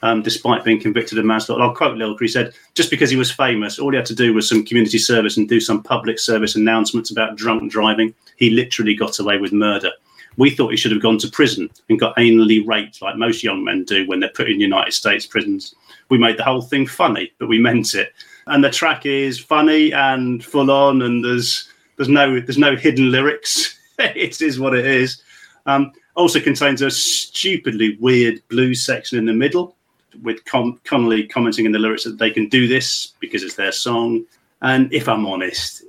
Um, despite being convicted of manslaughter, I'll quote Lilker. He said, "Just because he was famous, all he had to do was some community service and do some public service announcements about drunk driving. He literally got away with murder. We thought he should have gone to prison and got anally raped like most young men do when they're put in United States prisons. We made the whole thing funny, but we meant it. And the track is funny and full on, and there's there's no there's no hidden lyrics. it is what it is. Um, also contains a stupidly weird blues section in the middle, with Con- Connolly commenting in the lyrics that they can do this because it's their song. And if I'm honest,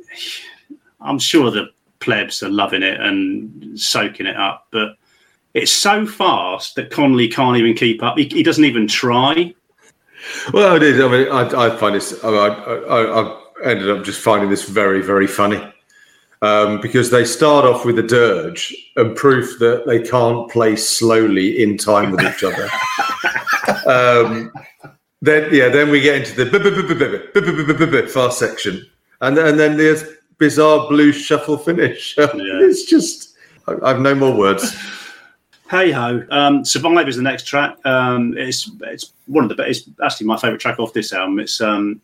I'm sure the plebs are loving it and soaking it up, but it's so fast that Connolly can't even keep up. He, he doesn't even try. Well, it is. I mean, I, I find this. I, I, I, ended up just finding this very, very funny um, because they start off with a dirge and proof that they can't play slowly in time with each other. um, then, yeah, then we get into the fast section, and and then there's bizarre blue shuffle finish. It's just, I have no more words hey ho. Um, Survive is the next track. Um, it's it's one of the best. It's actually my favourite track off this album. It's um,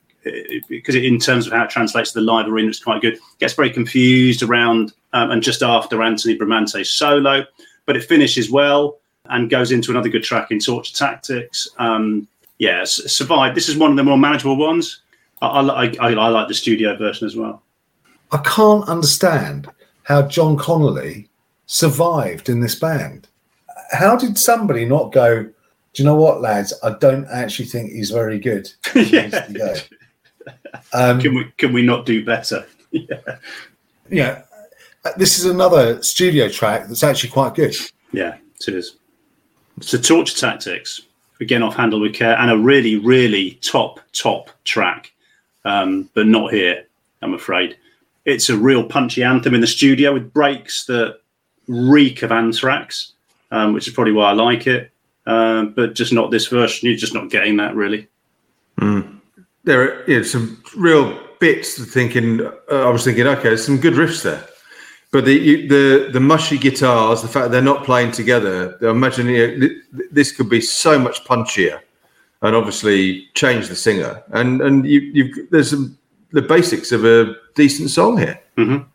because it, in terms of how it translates to the live arena, it's quite good. Gets very confused around um, and just after Anthony Bramante's solo, but it finishes well and goes into another good track in Torture Tactics. Um, yeah, Survive. This is one of the more manageable ones. I, I, I, I like the studio version as well. I can't understand how John Connolly survived in this band how did somebody not go? Do you know what, lads? I don't actually think he's very good. yeah. Um, can we can we not do better? yeah. Yeah. This is another studio track that's actually quite good. Yeah, it is. It's a torture tactics again off handle with care and a really really top top track, um, but not here. I'm afraid it's a real punchy anthem in the studio with breaks that reek of Anthrax um, which is probably why I like it. Um, but just not this version. You're just not getting that really. Mm. There are you know, some real bits. Thinking, uh, I was thinking, okay, there's some good riffs there. But the you, the the mushy guitars, the fact they're not playing together, I imagine you know, this could be so much punchier, and obviously change the singer. And and you, you there's some, the basics of a decent song here. Mm-hmm.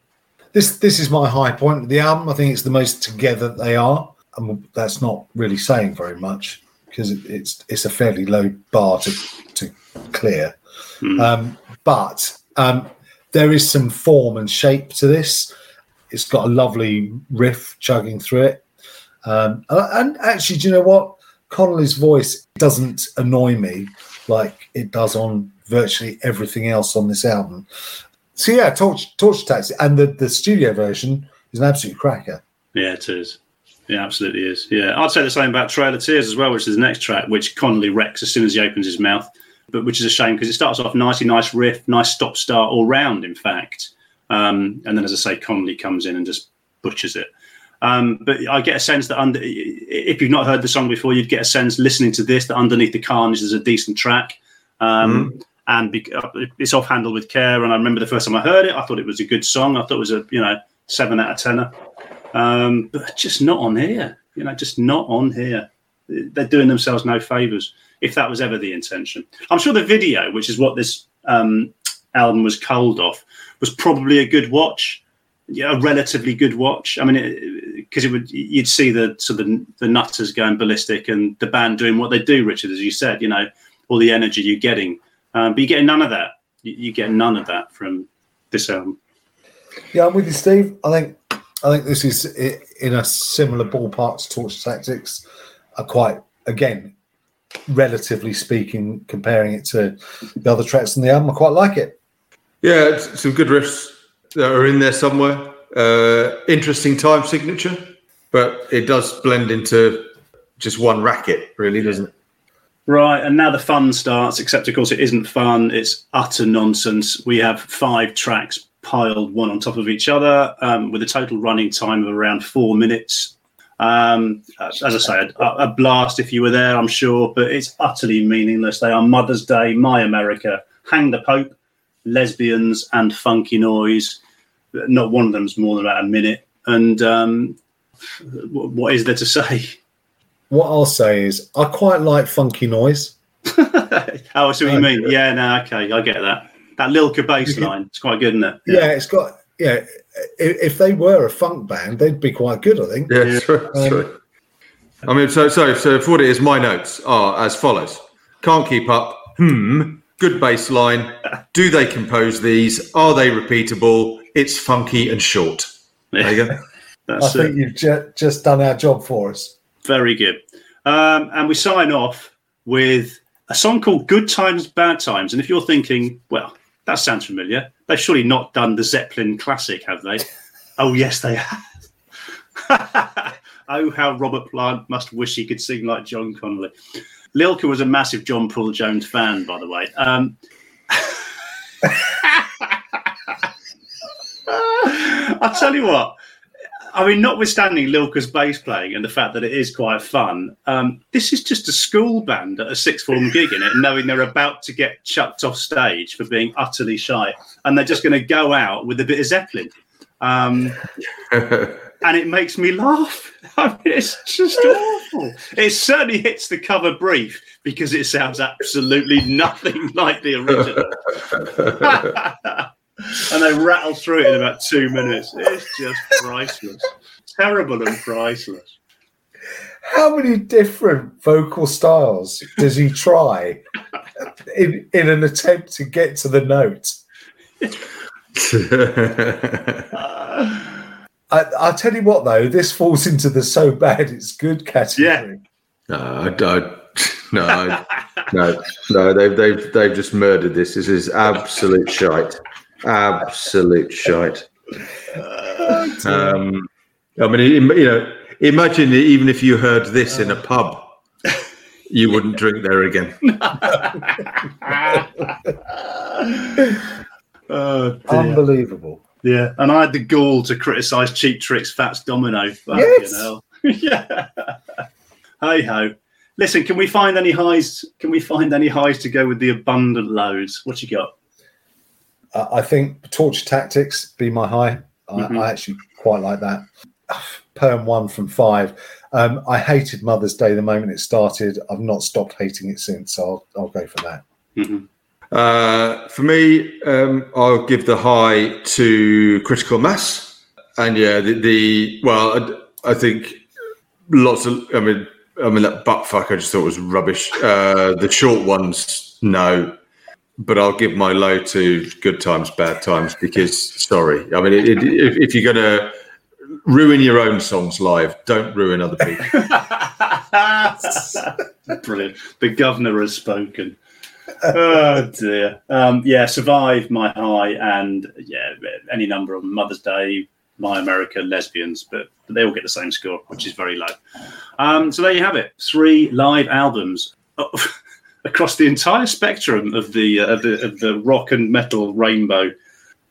This this is my high point of the album. I think it's the most together they are and that's not really saying very much because it's it's a fairly low bar to to clear. Mm. Um, but um, there is some form and shape to this. It's got a lovely riff chugging through it. Um, and actually, do you know what? Connolly's voice doesn't annoy me like it does on virtually everything else on this album. So yeah, Torch Torture Tactics and the, the studio version is an absolute cracker. Yeah, it is. Yeah, absolutely is. Yeah, I'd say the same about Trail of Tears as well, which is the next track, which Connolly wrecks as soon as he opens his mouth. But which is a shame because it starts off nicely, nice riff, nice stop start all round, in fact. Um, and then, as I say, Connolly comes in and just butchers it. Um, but I get a sense that under, if you've not heard the song before, you'd get a sense listening to this that underneath the carnage is a decent track. Um, mm. And uh, it's off handled with care. And I remember the first time I heard it, I thought it was a good song. I thought it was a you know seven out of tenner um, but just not on here. You know, just not on here. They're doing themselves no favors. If that was ever the intention, I'm sure the video, which is what this um, album was culled off, was probably a good watch. Yeah, a relatively good watch. I mean, because it, it, would you'd see the sort of the, the nutters going ballistic and the band doing what they do. Richard, as you said, you know, all the energy you're getting, um, but you get none of that. You, you get none of that from this album. Yeah, I'm with you, Steve. I think I think this is in a similar ballpark to Torture Tactics. Are quite again, relatively speaking, comparing it to the other tracks in the album, I quite like it. Yeah, some good riffs that are in there somewhere. Uh, interesting time signature, but it does blend into just one racket, really, doesn't it? Right, and now the fun starts, except of course it isn't fun, it's utter nonsense. We have five tracks piled one on top of each other um, with a total running time of around four minutes. Um, as I say, a, a, blast if you were there, I'm sure, but it's utterly meaningless. They are Mother's Day, My America, Hang the Pope, Lesbians, and Funky Noise. Not one of them's more than about a minute. And um, what is there to say? What I'll say is, I quite like Funky Noise. oh, I see what you mean. Yeah, no, okay, I get that that Lilker bass line. It's quite good, isn't it? Yeah. yeah, it's got. Yeah, if they were a funk band, they'd be quite good, I think. Yeah, yeah. true. Um, true. I mean, so so so for what it is, my notes are as follows: Can't keep up. Hmm. Good bass line. Do they compose these? Are they repeatable? It's funky and short. There you go. I think it. you've ju- just done our job for us. Very good. Um, and we sign off with a song called Good Times, Bad Times. And if you're thinking, well, that sounds familiar. They've surely not done the Zeppelin classic, have they? oh, yes, they have. oh, how Robert Plant must wish he could sing like John Connolly. Lilker was a massive John Paul Jones fan, by the way. Um, I'll tell you what. I mean, notwithstanding Lilker's bass playing and the fact that it is quite fun, um, this is just a school band at a sixth form gig in it, knowing they're about to get chucked off stage for being utterly shy, and they're just going to go out with a bit of Zeppelin. Um, and it makes me laugh. I mean, it's just awful. It certainly hits the cover brief because it sounds absolutely nothing like the original. And they rattle through it in about two minutes. It's just priceless. Terrible and priceless. How many different vocal styles does he try in, in an attempt to get to the note? I, I'll tell you what, though, this falls into the so bad it's good category. Yeah. No, I don't. No, no, no. They've they've they've just murdered this. This is absolute shite. Absolute shite. Um, I mean, you know, imagine even if you heard this in a pub, you wouldn't drink there again. Oh. Unbelievable. Yeah, and I had the gall to criticise Cheap Tricks Fats Domino. Fucking Yes. hell. yeah. Hey ho. Listen, can we find any highs? Can we find any highs to go with the abundant lows? What you got? Uh, I think torture tactics be my high. I, Mhm. I actually quite like that. Perm one from five. Um, I hated Mother's Day the moment it started. I've not stopped hating it since. So I'll, I'll go for that. Mhm. Uh, for me, um, I'll give the high to critical mass, and yeah, the, the well, I, I think lots of. I mean, I mean that butt fuck. I just thought was rubbish. Uh, the short ones, no, but I'll give my low to good times, bad times because sorry. I mean, it, it, if, if you're gonna ruin your own songs live, don't ruin other people. Brilliant. The governor has spoken. oh dear. Um, yeah, survive my high and yeah, any number of Mother's Day, My America, lesbians, but, but they all get the same score, which is very low. Um, so there you have it. Three live albums across the entire spectrum of the, uh, of the of the rock and metal rainbow,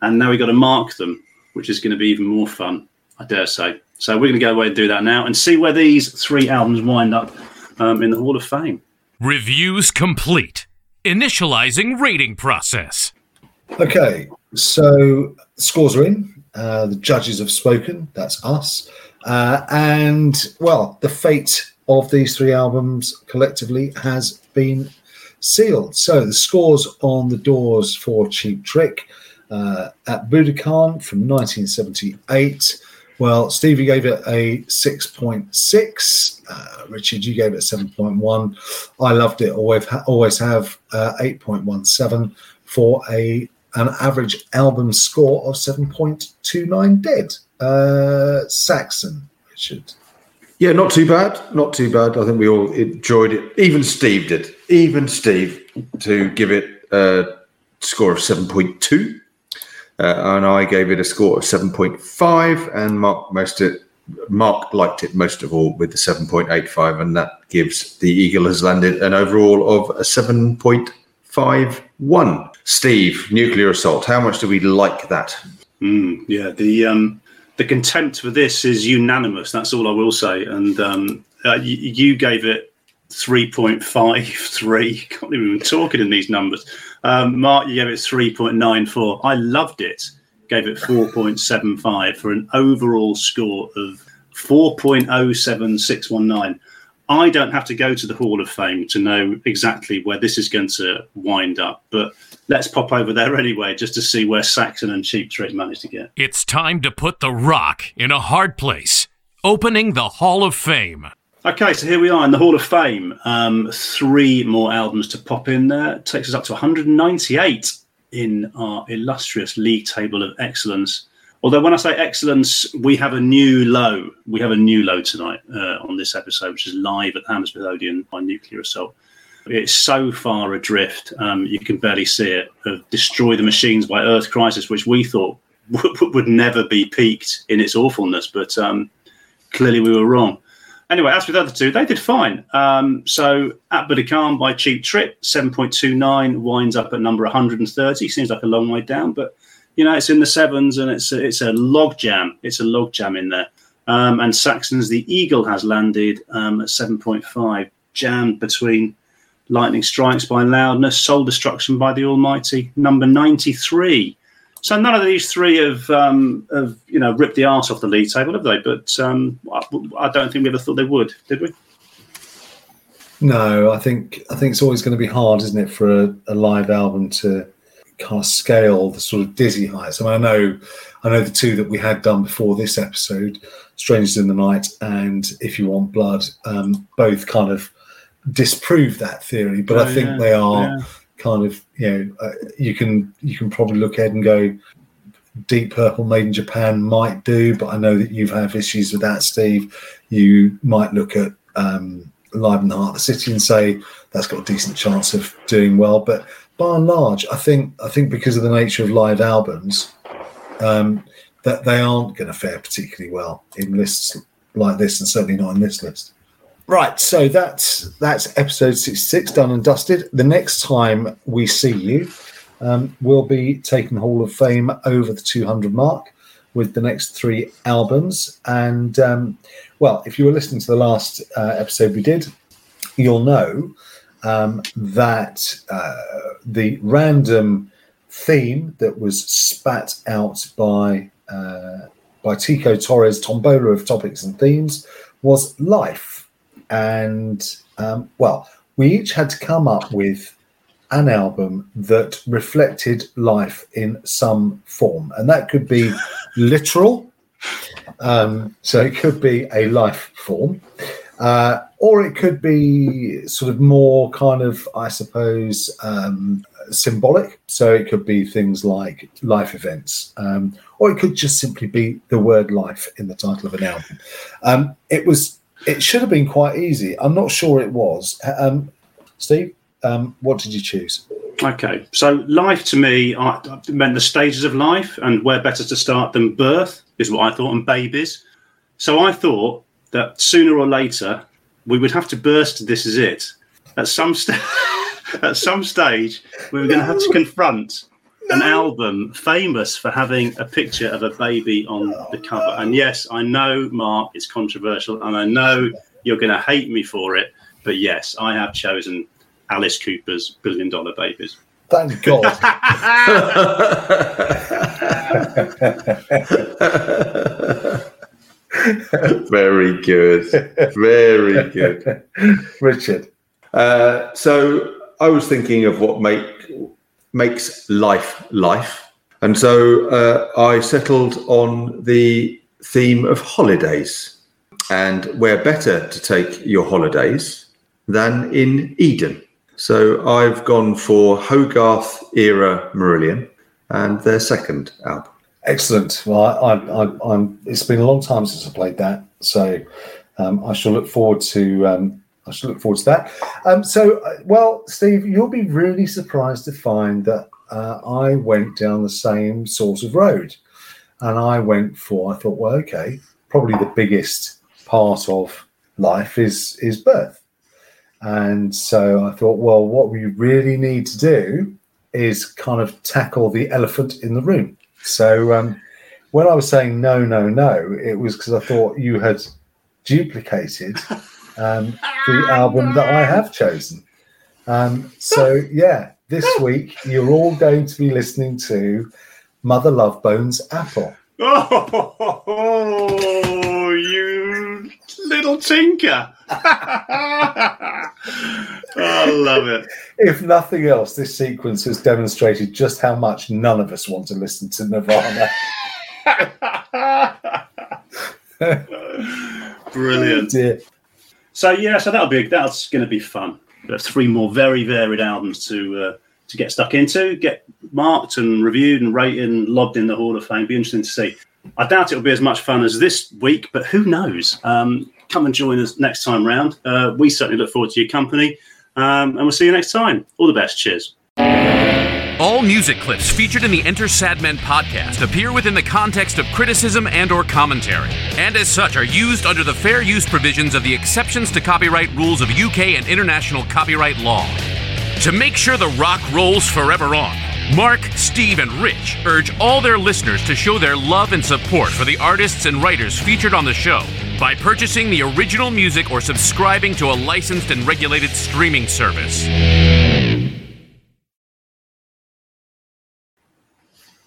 and now we've got to mark them, which is going to be even more fun, I dare say. So we're going to go away and do that now and see where these three albums wind up um, in the Hall of Fame. Reviews complete. Initializing rating process. Okay, so scores are in. Uh, the judges have spoken. That's us. Uh, and well, the fate of these three albums collectively has been sealed. So the scores on the doors for Cheap Trick uh, at Budokan from 1978. Well, Steve, you gave it a 6.6. Uh, Richard, you gave it 7.1. I loved it. Always, ha- always have uh, 8.17 for a an average album score of 7.29 dead. Uh, Saxon, Richard. Yeah, not too bad. Not too bad. I think we all enjoyed it. Even Steve did. Even Steve to give it a score of 7.2. Uh, and I gave it a score of 7.5. And Mark most it Mark liked it most of all with the 7.85, and that gives the Eagle has landed an overall of a 7.51. Steve, nuclear assault. How much do we like that? Mm, yeah, the um, the contempt for this is unanimous. That's all I will say. And um, uh, you, you gave it three point five three. Can't even talking in these numbers. Um, Mark, you gave it three point nine four. I loved it. Gave it four point seven five for an overall score of four point oh seven six one nine. I don't have to go to the Hall of Fame to know exactly where this is going to wind up, but let's pop over there anyway, just to see where Saxon and Cheap Trick managed to get. It's time to put the rock in a hard place. Opening the Hall of Fame. Okay, so here we are in the Hall of Fame. Um, three more albums to pop in there. Takes us up to 198 in our illustrious league table of excellence. Although when I say excellence, we have a new low. We have a new low tonight uh, on this episode, which is live at Hammersmith Odeon by Nuclear Assault. It's so far adrift, um, you can barely see it. Of Destroy the Machines by Earth Crisis, which we thought would, would never be peaked in its awfulness, but um, clearly we were wrong. Anyway, as with the other two, they did fine. Um, so at Budokan by Cheap Trick, 7.29 winds up at number 130. Seems like a long way down, but you know it's in the sevens and it's a, it's a log jam. It's a log jam in there. Um, and Saxon's The Eagle has landed um, at 7.5, jammed between Lightning Strikes by Loudness, Soul Destruction by the Almighty, number 93. So none of these three have, um, have you know, ripped the arse off the league table, have they? But um, I, I don't think we ever thought they would, did we? No, I think I think it's always going to be hard, isn't it, for a, a live album to kind of scale the sort of dizzy heights. I mean, I know, I know the two that we had done before this episode, "Strangers in the Night" and "If You Want Blood," um, both kind of disprove that theory. But Oh, I think yeah, they are yeah. Kind of, you know, uh, you can you can probably look ahead and go, Deep Purple Made in Japan might do, but I know that you've had issues with that, Steve. You might look at um, Live in the Heart of the City and say that's got a decent chance of doing well. But by and large, I think I think because of the nature of live albums, um, that they aren't going to fare particularly well in lists like this, and certainly not in this list. Right, so that's that's episode sixty-six done and dusted. The next time we see you, um, we'll be taking Hall of Fame over the two hundred mark with the next three albums. And um, well, if you were listening to the last uh, episode we did, you'll know um, that uh, the random theme that was spat out by uh, by Tico Torres, Tombola of Topics and Themes, was life. And um, well, we each had to come up with an album that reflected life in some form, and that could be literal. Um, so it could be a life form, uh, or it could be sort of more kind of, I suppose, um, symbolic. So it could be things like life events, um, or it could just simply be the word life in the title of an album. Um, it was, it should have been quite easy. I'm not sure it was. Um, Steve, um, what did you choose? Okay, so life to me I, meant the stages of life, and where better to start than birth is what I thought, and babies. So I thought that sooner or later we would have to burst. This is it. At some st- at some stage, we were going to have to confront an album famous for having a picture of a baby on the cover. And yes, I know, Mark, it's controversial, and I know you're going to hate me for it. But yes, I have chosen Alice Cooper's Billion Dollar Babies. Thank God. Very good. Very good. Richard. Uh, so I was thinking of what make makes life life, and so uh, I settled on the theme of holidays, and where better to take your holidays than in Eden. So I've gone for Hogarth era Marillion and their second album. Excellent. Well, I, I, I'm. It's been a long time since I played that, so um, I shall look forward to. Um, I should look forward to that. Um, so, uh, well, Steve, you'll be really surprised to find that uh, I went down the same sort of road, and I went for. I thought, well, okay, probably the biggest part of life is is birth, and so I thought, well, what we really need to do is kind of tackle the elephant in the room. So um, when I was saying no, no, no, it was because I thought you had duplicated um, the album that I have chosen. Um, so yeah, this week you're all going to be listening to Mother Love Bone's Apple. Oh, you little tinker! I love it. If nothing else, this sequence has demonstrated just how much none of us want to listen to Nirvana. Brilliant. Dear. So yeah, so that'll be that's going to be fun. There's three more very varied albums to uh, to get stuck into, get marked and reviewed and rated and logged in the Hall of Fame. Be interesting to see. I doubt it'll be as much fun as this week, but who knows? Um, come and join us next time round. Uh, we certainly look forward to your company, um, and we'll see you next time. All the best. Cheers. All music clips featured in the Enter Sadmen podcast appear within the context of criticism and or commentary, and as such are used under the fair use provisions of the exceptions to copyright rules of UK and international copyright law. To make sure the rock rolls forever on, Mark, Steve, and Rich urge all their listeners to show their love and support for the artists and writers featured on the show by purchasing the original music or subscribing to a licensed and regulated streaming service.